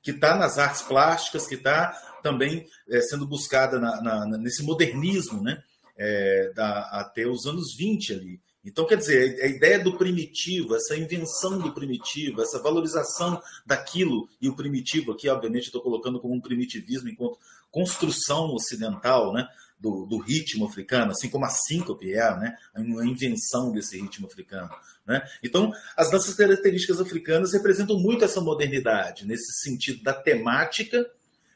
que está nas artes plásticas, que está também é, sendo buscada na, na, nesse modernismo né? É, da, até os anos 20 ali. Então, quer dizer, a ideia do primitivo, essa invenção do primitivo, essa valorização daquilo, e o primitivo aqui, obviamente, estou colocando como um primitivismo enquanto construção ocidental, né? Do, do, ritmo africano, assim como a síncope é né, a invenção desse ritmo africano. Né? Então, as danças características africanas representam muito essa modernidade, nesse sentido da temática,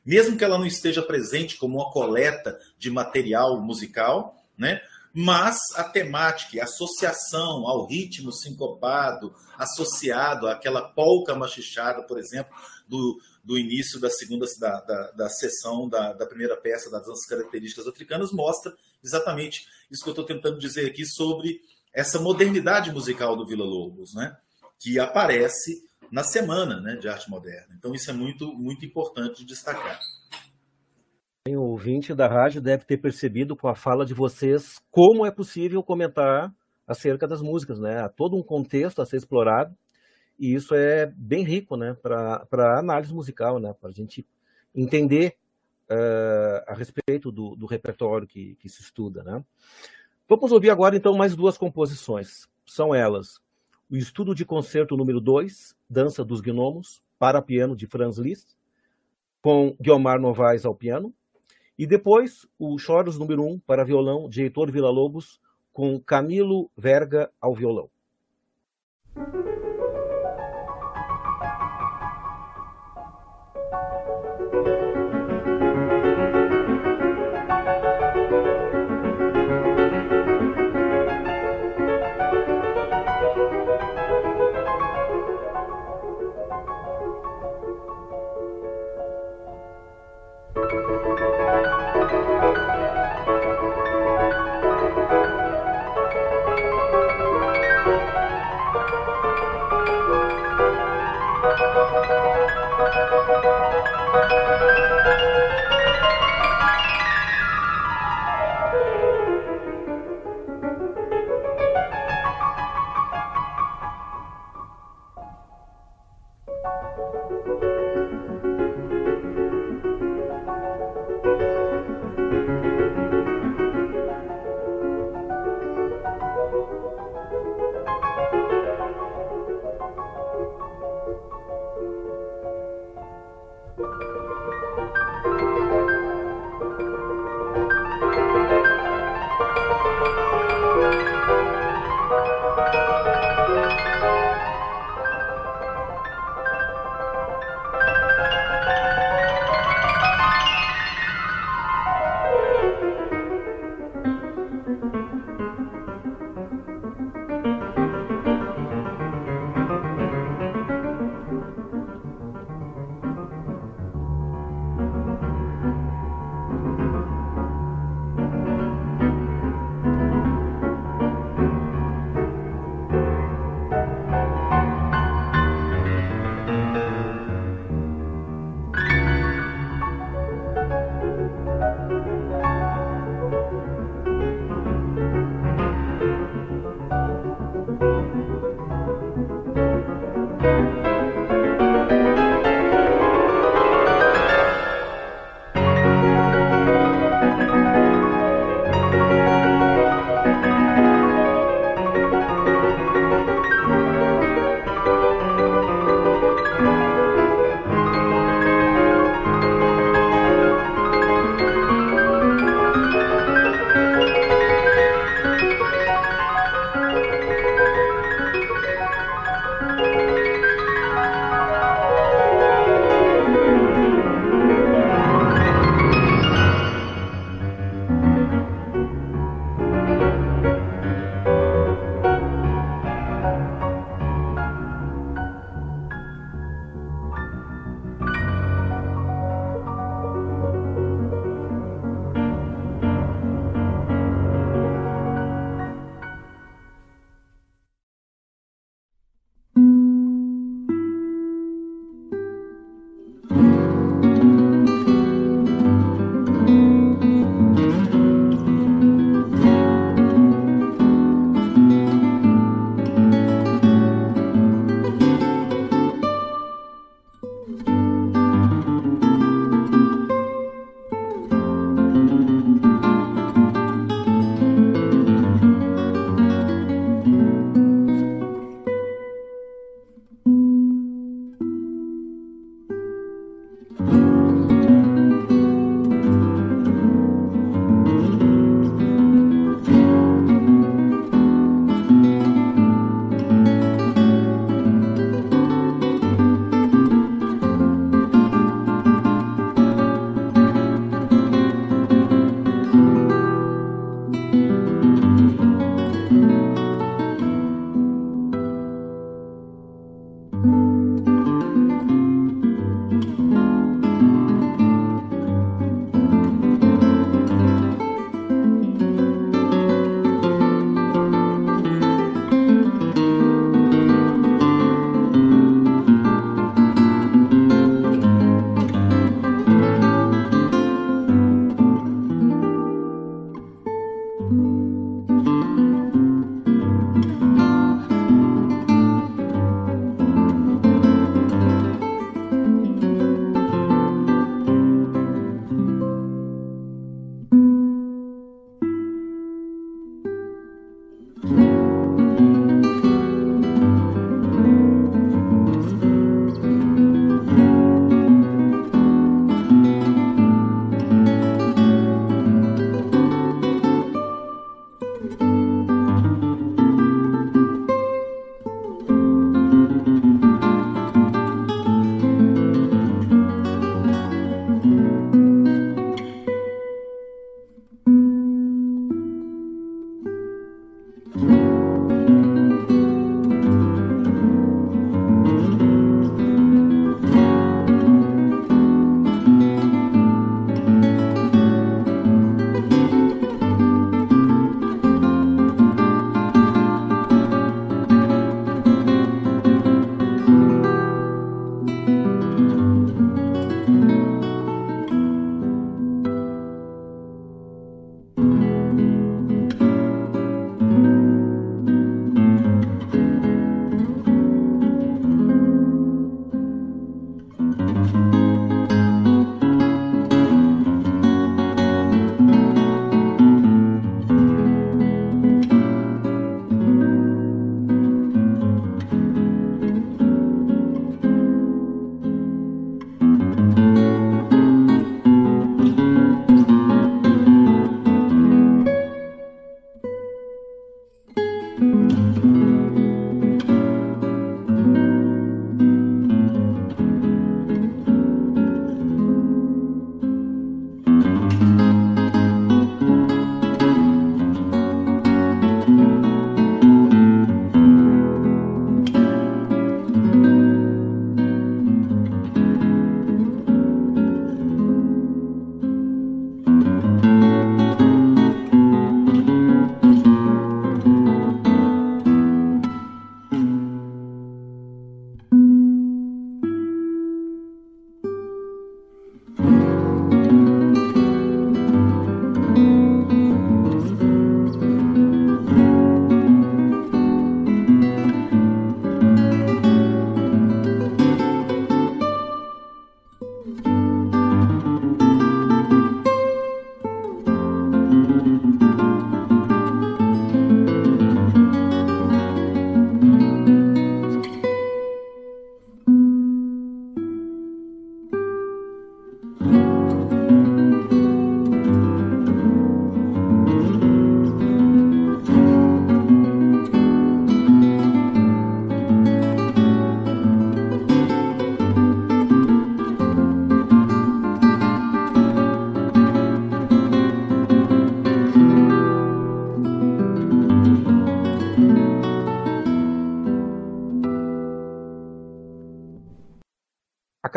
mesmo que ela não esteja presente como uma coleta de material musical, né? mas a temática, a associação ao ritmo sincopado, associado àquela polca machichada, por exemplo, do, do início da segunda da, da, da sessão da, da primeira peça das danças características africanas mostra exatamente isso que eu estou tentando dizer aqui sobre essa modernidade musical do Vila Lobos, né? que aparece na semana né, de arte moderna. Então isso é muito, muito importante de destacar. O ouvinte da rádio deve ter percebido com a fala de vocês como é possível comentar acerca das músicas, né? Há todo um contexto a ser explorado e isso é bem rico né, para análise musical, né, para a gente entender uh, a respeito do, do repertório que, que, se estuda. Né. Vamos ouvir agora, então, mais duas composições. São elas o Estudo de Concerto número 2, Dança dos Gnomos, para piano de Franz Liszt, com Guilmar Novaes ao piano, e depois o Choros número 1, um, para violão, de Heitor Villa-Lobos, com Camilo Verga ao violão.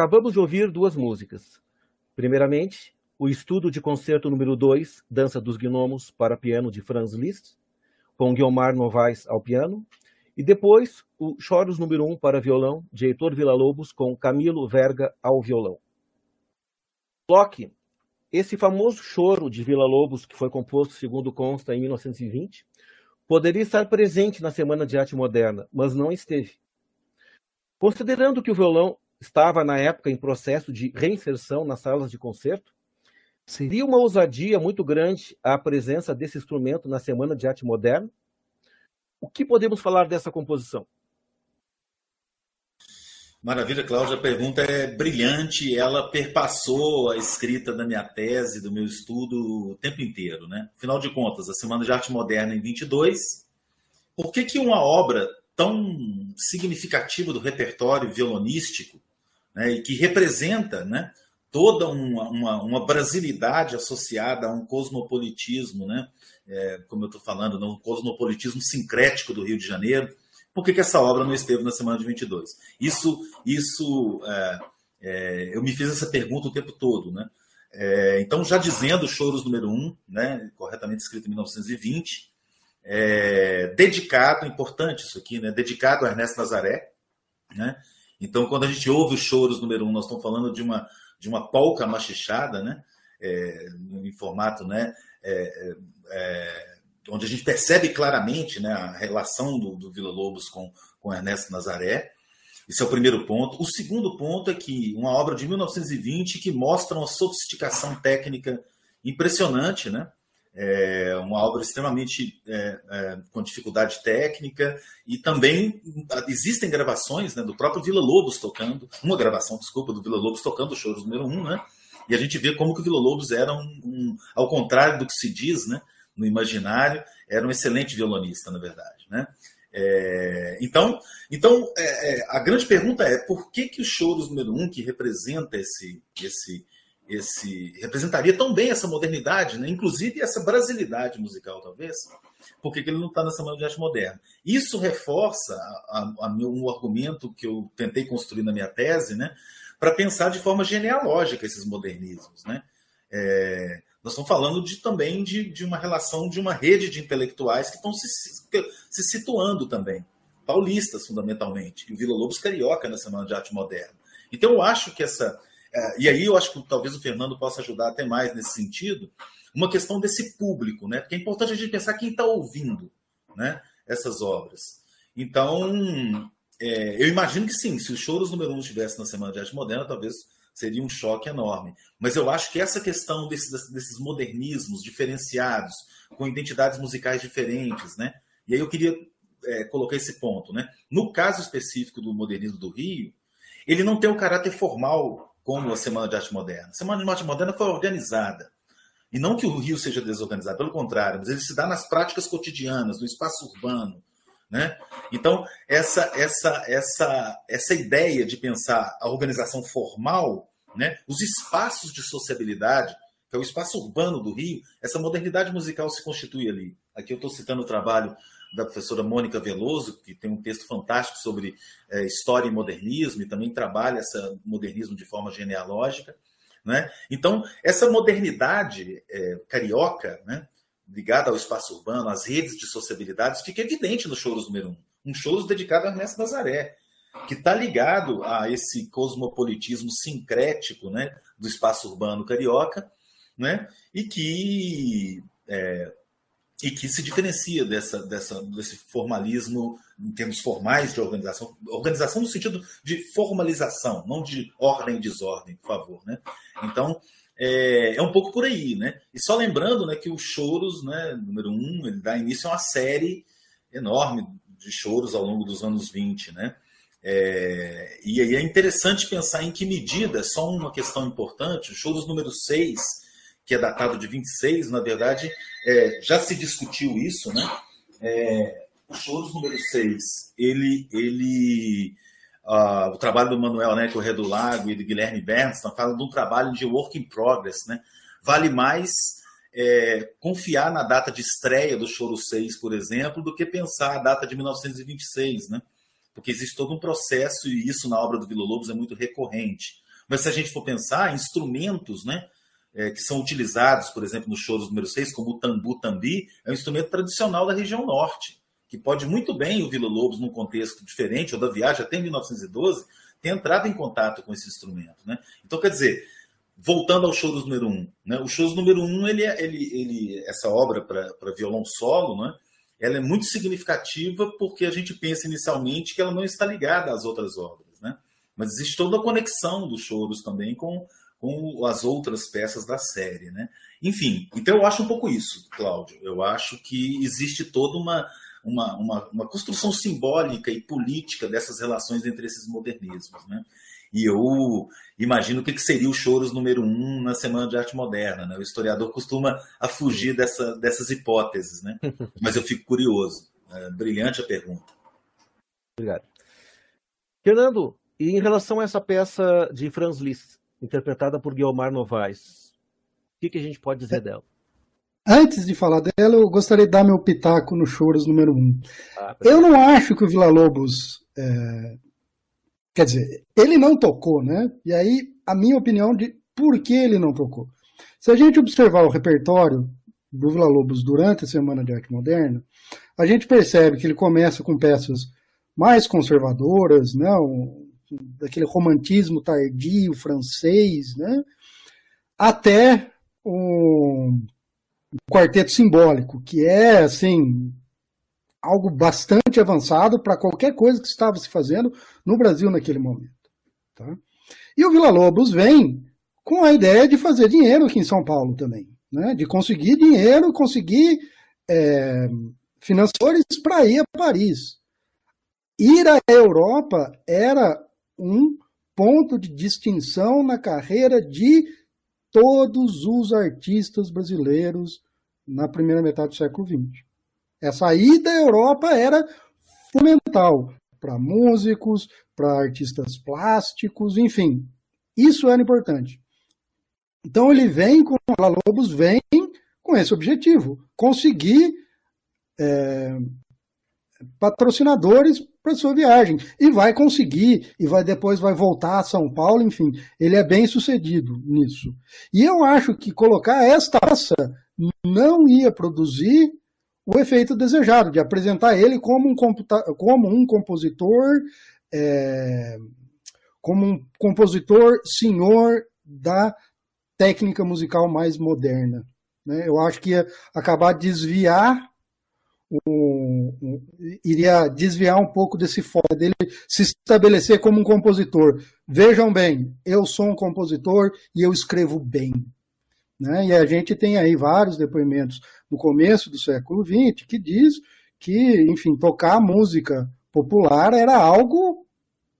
Acabamos de ouvir duas músicas. Primeiramente, o estudo de concerto número 2, Dança dos Gnomos, para piano de Franz Liszt, com Guilmar Novaes ao piano, e depois o Choros número 1 um para violão, de Heitor Villa-Lobos, com Camilo Verga ao violão. Locke, esse famoso choro de Villa-Lobos, que foi composto, segundo consta, em 1920, poderia estar presente na Semana de Arte Moderna, mas não esteve. Considerando que o violão estava, na época, em processo de reinserção nas salas de concerto, seria uma ousadia muito grande a presença desse instrumento na Semana de Arte Moderna? O que podemos falar dessa composição? Maravilha, Cláudia. A pergunta é brilhante. Ela perpassou a escrita da minha tese, do meu estudo, o tempo inteiro. Né? Afinal de contas, a Semana de Arte Moderna em 22, por que, que uma obra tão significativa do repertório violonístico né, e que representa né, toda uma, uma, uma, brasilidade associada a um cosmopolitismo, né, é, como eu estou falando, um cosmopolitismo sincrético do Rio de Janeiro, por que, que essa obra não esteve na semana de 22? Isso, isso é, é, eu me fiz essa pergunta o tempo todo. Né? É, então, já dizendo Choros número 1, né, corretamente escrito em 1920, é, dedicado, importante isso aqui, né, dedicado a Ernesto Nazaré. Né? Então, quando a gente ouve os Choros número 1, nós estamos falando de uma, de uma polca machichada, né? É, em formato né, é, é, onde a gente percebe claramente né, a relação do, do Vila Lobos com, com Ernesto Nazaré. Esse é o primeiro ponto. O segundo ponto é que uma obra de 1920 que mostra uma sofisticação técnica impressionante, né? É uma obra extremamente é, é, com dificuldade técnica e também existem gravações né, do próprio Vila Lobos tocando, uma gravação, desculpa, do Vila Lobos tocando o Choros número um, né? E a gente vê como que o Vila Lobos era um, um, ao contrário do que se diz, né? no imaginário, era um excelente violonista, na verdade. Né? É, então, então é, é, a grande pergunta é por que, que o Choros número um, que representa esse, esse, esse representaria tão bem essa modernidade, né? inclusive essa brasilidade musical, talvez, por que, que ele não está na Semana de Arte Moderna? Isso reforça a, a meu, um argumento que eu tentei construir na minha tese, né? para pensar de forma genealógica esses modernismos. Né? É, nós estamos falando de, também de, de uma relação de uma rede de intelectuais que estão se, se situando também, paulistas fundamentalmente, e o Vila Lobos carioca na Semana de Arte Moderna. Então eu acho que essa. É, e aí eu acho que talvez o Fernando possa ajudar até mais nesse sentido, uma questão desse público, né? Porque é importante a gente pensar quem está ouvindo né, essas obras. Então, é, eu imagino que sim, se os choros número um estivesse na Semana de Arte Moderna, talvez seria um choque enorme. Mas eu acho que essa questão desses, desses modernismos diferenciados, com identidades musicais diferentes, né? E aí eu queria é, colocar esse ponto, né? No caso específico do modernismo do Rio, ele não tem o caráter formal como a Semana de Arte Moderna. A Semana de Arte Moderna foi organizada. E não que o Rio seja desorganizado, pelo contrário, mas ele se dá nas práticas cotidianas, no espaço urbano, né? Então, essa, essa, essa, essa ideia de pensar a organização formal, né? os espaços de sociabilidade, que é o espaço urbano do Rio, essa modernidade musical se constitui ali. Aqui eu estou citando o trabalho da professora Mônica Veloso, que tem um texto fantástico sobre é, história e modernismo, e também trabalha esse modernismo de forma genealógica. Né? Então, essa modernidade é, carioca, né, ligada ao espaço urbano, às redes de sociabilidades, fica evidente no Choros número 1. Um, um Choros dedicado a Ernesto Nazaré, que está ligado a esse cosmopolitismo sincrético né, do espaço urbano carioca, né, e que é, e que se diferencia dessa, dessa, desse formalismo em termos formais de organização, organização no sentido de formalização, não de ordem e desordem, por favor. Né? Então, é, é, um pouco por aí, né? E só lembrando né, que o Choros, né, número um, ele dá início a uma série enorme de choros ao longo dos anos 20, né? É, e aí é interessante pensar em que medida, só uma questão importante, o Choros número 6, que é datado de 26, na verdade, é, já se discutiu isso, né? É, o Choros número 6, ele, ele uh, o trabalho do Manuel né, Correia do Lago e do Guilherme Bernstein falam de um trabalho de work in progress. Né? Vale mais é, confiar na data de estreia do Choro 6, por exemplo, do que pensar a data de 1926. Né? porque existe todo um processo e isso na obra do Vila Lobos é muito recorrente. Mas se a gente for pensar, instrumentos, né? É, que são utilizados, por exemplo, no show número 6, como o tambu tambi, é um instrumento tradicional da região norte, que pode muito bem o Vila Lobos, num contexto diferente, ou da viagem até 1912, ter entrado em contato com esse instrumento. Né? Então, quer dizer, voltando ao show número 1, um, né? o show número 1, um, ele, é, ele, ele, essa obra para violão solo, né? ela é muito significativa porque a gente pensa inicialmente que ela não está ligada às outras obras. Né? Mas existe toda a conexão dos choros também com, com as outras peças da série. Né? Enfim, então eu acho um pouco isso, Cláudio. Eu acho que existe toda uma uma, uma, uma construção simbólica e política dessas relações entre esses modernismos. Né? E eu imagino o que seria o Choros número um na Semana de Arte Moderna. Né? O historiador costuma a fugir dessa, dessas hipóteses, né? mas eu fico curioso. É, brilhante a pergunta. Obrigado. Fernando, e em relação a essa peça de Franz Liszt, interpretada por Guilmar Novaes, o que, que a gente pode dizer dela? Antes de falar dela, eu gostaria de dar meu pitaco no Choros número 1. Um. Ah, eu não acho que o Vila Lobos. É... Quer dizer, ele não tocou, né? E aí, a minha opinião de por que ele não tocou. Se a gente observar o repertório do Vila Lobos durante a Semana de Arte Moderna, a gente percebe que ele começa com peças mais conservadoras, né? Um, daquele romantismo tardio francês, né? até um quarteto simbólico, que é assim algo bastante avançado para qualquer coisa que estava se fazendo no Brasil naquele momento. Tá? E o Vila Lobos vem com a ideia de fazer dinheiro aqui em São Paulo também, né? de conseguir dinheiro, conseguir é, financiadores para ir a Paris. Ir à Europa era um ponto de distinção na carreira de todos os artistas brasileiros na primeira metade do século XX. Essa ida à Europa era fundamental para músicos, para artistas plásticos, enfim. Isso era importante. Então ele vem com a Lobos vem com esse objetivo, conseguir é, patrocinadores para sua viagem e vai conseguir e vai depois vai voltar a São Paulo, enfim, ele é bem sucedido nisso. E eu acho que colocar esta peça não ia produzir o efeito desejado de apresentar ele como um, como um compositor é, como um compositor senhor da técnica musical mais moderna. Né? Eu acho que ia acabar desviar um, um, iria desviar um pouco desse foco dele se estabelecer como um compositor. Vejam bem, eu sou um compositor e eu escrevo bem. Né? E a gente tem aí vários depoimentos no começo do século XX que diz que, enfim, tocar música popular era algo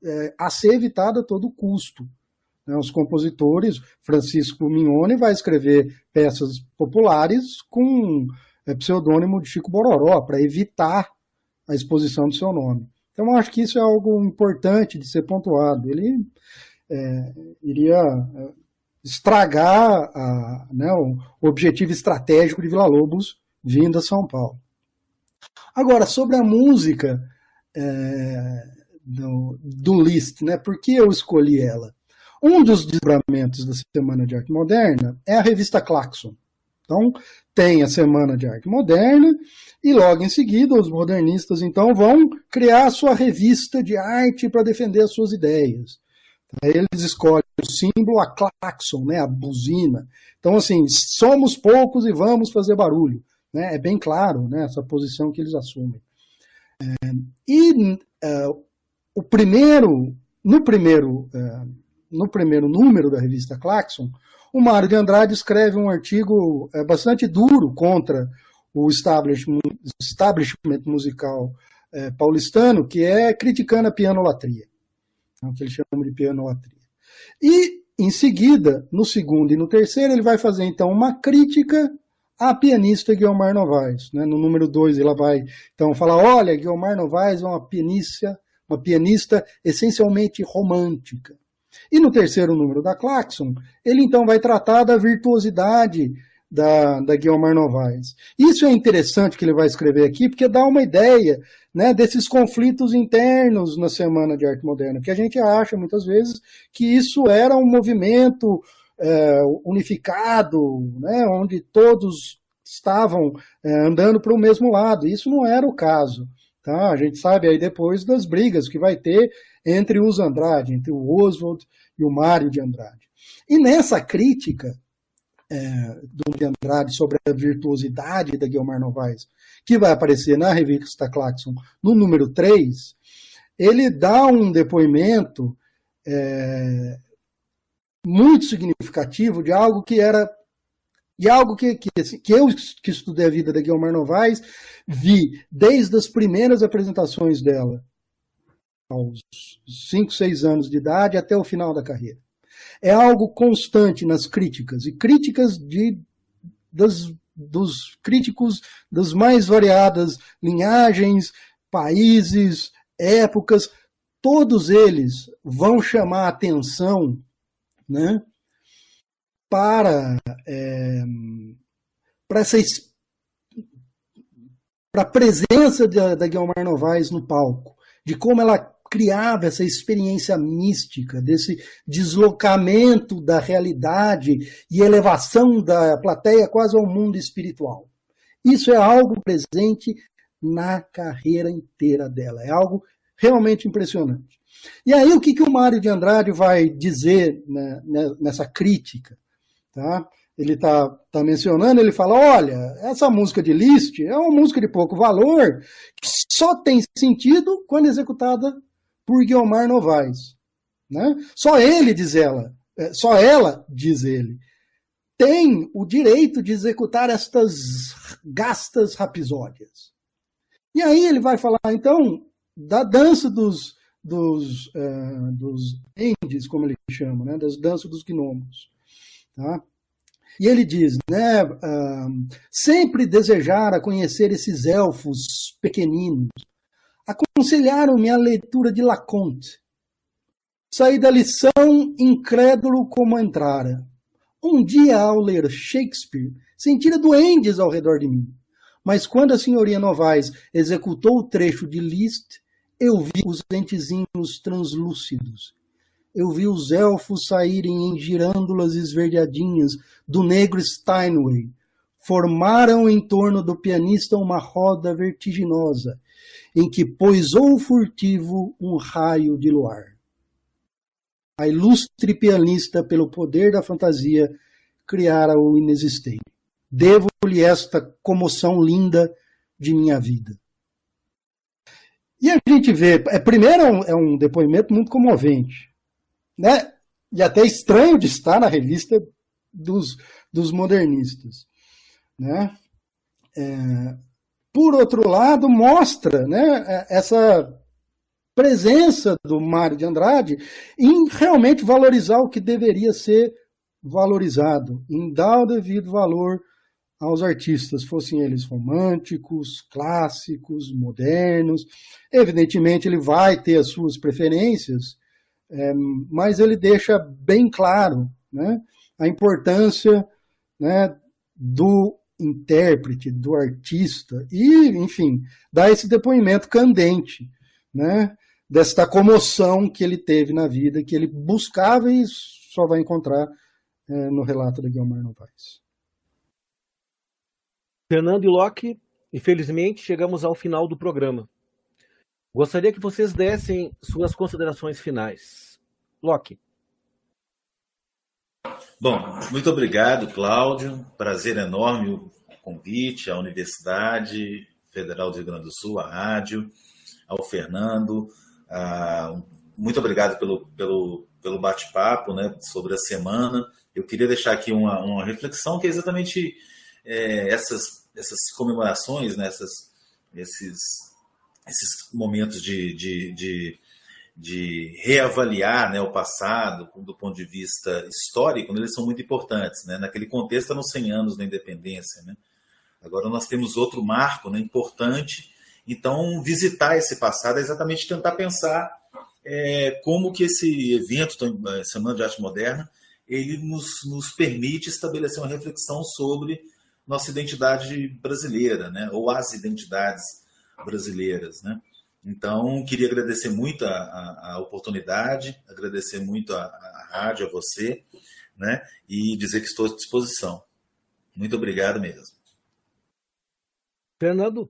é, a ser evitado a todo custo. Né? Os compositores, Francisco Mignone vai escrever peças populares com é, pseudônimo de Chico Bororó, para evitar a exposição do seu nome. Então, acho que isso é algo importante de ser pontuado. Ele é, iria é, estragar a, né, o objetivo estratégico de Vila Lobos vindo a São Paulo. Agora, sobre a música é, do, do Liszt, né, por que eu escolhi ela? Um dos desdobramentos da Semana de Arte Moderna é a revista Claxon. Então, tem a Semana de Arte Moderna e logo em seguida os modernistas então vão criar sua revista de arte para defender as suas ideias. Eles escolhem o símbolo, a claxon, né, a buzina. Então, assim, somos poucos e vamos fazer barulho. Né? É bem claro né, essa posição que eles assumem. É, e é, o primeiro, no primeiro, é, no primeiro número da revista Claxon, o Mário de Andrade escreve um artigo é, bastante duro contra o establishment, establishment musical é, paulistano, que é criticando a pianolatria, é o que ele chama de pianolatria. E, em seguida, no segundo e no terceiro, ele vai fazer, então, uma crítica à pianista Guilmar Novaes. Né? No número dois, ele vai, então, falar, olha, Guilmar Novaes é uma pianista, uma pianista essencialmente romântica. E no terceiro número da Claxon, ele então vai tratar da virtuosidade da, da Guilherme Novaes. Isso é interessante que ele vai escrever aqui, porque dá uma ideia né, desses conflitos internos na Semana de Arte Moderna, que a gente acha muitas vezes que isso era um movimento é, unificado, né, onde todos estavam é, andando para o mesmo lado. Isso não era o caso. Tá? A gente sabe aí depois das brigas que vai ter entre os Andrade, entre o Oswald e o Mário de Andrade. E nessa crítica, é, do de Andrade sobre a virtuosidade da Guilmar Novaes, que vai aparecer na revista Claxon no número 3, ele dá um depoimento é, muito significativo de algo que era de algo que, que, assim, que eu que estudei a vida da Guilmar Novaes vi desde as primeiras apresentações dela, aos 5, 6 anos de idade, até o final da carreira. É algo constante nas críticas, e críticas de, das, dos críticos das mais variadas linhagens, países, épocas, todos eles vão chamar atenção né, para, é, para essa para a presença da, da Guilmar Novaes no palco, de como ela criava essa experiência mística, desse deslocamento da realidade e elevação da plateia quase ao mundo espiritual. Isso é algo presente na carreira inteira dela, é algo realmente impressionante. E aí o que, que o Mário de Andrade vai dizer né, né nessa crítica? Tá? Ele está tá mencionando, ele fala, olha, essa música de Liszt é uma música de pouco valor, que só tem sentido quando executada por Guilmar Novaes. Né? Só ele, diz ela, é, só ela, diz ele, tem o direito de executar estas gastas rapisódias. E aí ele vai falar, então, da dança dos, dos, uh, dos endes, como ele chama, né? das danças dos gnomos. Tá? E ele diz, né, uh, sempre desejara conhecer esses elfos pequeninos, aconselharam-me a leitura de Laconte. Saí da lição incrédulo como entrara. Um dia, ao ler Shakespeare, sentira duendes ao redor de mim. Mas quando a senhoria Novaes executou o trecho de Liszt, eu vi os dentezinhos translúcidos. Eu vi os elfos saírem em girândolas esverdeadinhas do negro Steinway. Formaram em torno do pianista uma roda vertiginosa em que poisou furtivo um raio de luar. A ilustre pianista, pelo poder da fantasia, criara o inexistente. Devo-lhe esta comoção linda de minha vida. E a gente vê, é, primeiro é um, é depoimento muito comovente, né? E até estranho de estar na revista dos, dos modernistas, né? É, por outro lado, mostra né, essa presença do Mário de Andrade em realmente valorizar o que deveria ser valorizado, em dar o devido valor aos artistas, fossem eles românticos, clássicos, modernos. Evidentemente, ele vai ter as suas preferências, é, mas ele deixa bem claro né, a importância né, do intérprete, do artista, e, enfim, dá esse depoimento candente, né? Desta comoção que ele teve na vida, que ele buscava e só vai encontrar é, no relato da Guilherme Novaes. Fernando e Locke, infelizmente chegamos ao final do programa. Gostaria que vocês dessem suas considerações finais. Locke. Bom, muito obrigado, Cláudio. Prazer enorme o convite à Universidade Federal do Rio Grande do Sul, à rádio, ao Fernando. Ah, muito obrigado pelo, pelo, pelo bate-papo né, sobre a semana. Eu queria deixar aqui uma, uma reflexão que é exatamente é, essas, essas comemorações, né, essas, esses, esses momentos de, de, de de reavaliar né, o passado do ponto de vista histórico, né, eles são muito importantes. Né? Naquele contexto, nos 100 anos da independência. Né? Agora nós temos outro marco né, importante. Então, visitar esse passado é exatamente tentar pensar é, como que esse evento, Semana de Arte Moderna, ele nos, nos permite estabelecer uma reflexão sobre nossa identidade brasileira, né? ou as identidades brasileiras. Né? Então, queria agradecer muito a, a, a oportunidade, agradecer muito a, a, rádio, a você, né? e dizer que estou à disposição. Muito obrigado mesmo. Fernando?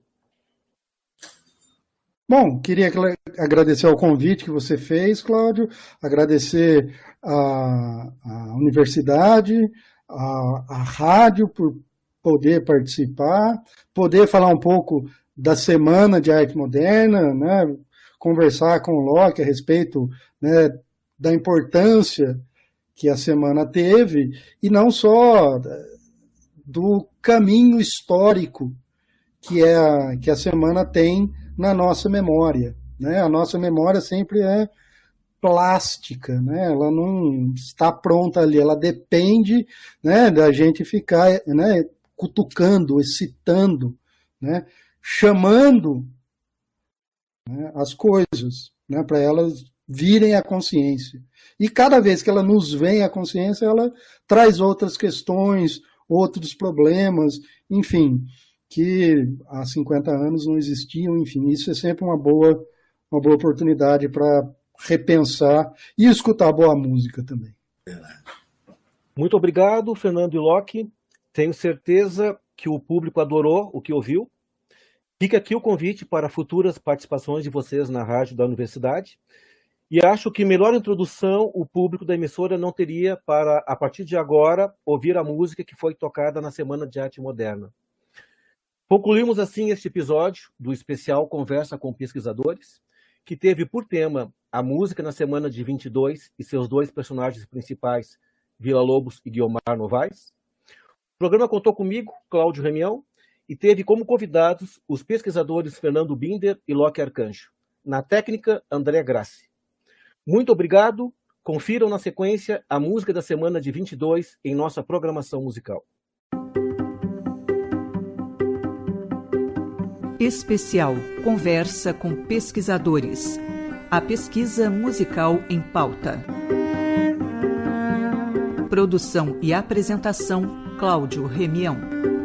Bom, queria agradecer ao convite que você fez, Cláudio, agradecer à, à universidade, à, à rádio por poder participar, poder falar um pouco da Semana de Arte Moderna, né, conversar com o Locke a respeito né, da importância que a semana teve, e não só do caminho histórico que, é a, que a semana tem na nossa memória. Né? A nossa memória sempre é plástica, né? ela não está pronta ali, ela depende né, da gente ficar né, cutucando, excitando, né, chamando né, as coisas né, para elas virem à consciência. E cada vez que ela nos vem à consciência, ela traz outras questões, outros problemas, enfim, que há 50 anos não existiam, enfim, isso é sempre uma boa, uma boa oportunidade para repensar e escutar boa música também. Muito obrigado, Fernando e Locke. Tenho certeza que o público adorou o que ouviu. Fica aqui o convite para futuras participações de vocês na rádio da universidade. E acho que melhor introdução o público da emissora não teria para, a partir de agora, ouvir a música que foi tocada na Semana de Arte Moderna. Concluímos assim este episódio do especial Conversa com Pesquisadores, que teve por tema a música na semana de 22 e seus dois personagens principais, Vila Lobos e Guiomar Novaes. O programa contou comigo, Cláudio Remião, e teve como convidados os pesquisadores Fernando Binder e Locke Arcanjo. Na técnica, André Grassi. Muito obrigado. Confiram na sequência a música da semana de 22 em nossa programação musical. Especial Conversa com Pesquisadores. A pesquisa musical em pauta. Produção e apresentação: Cláudio Remião.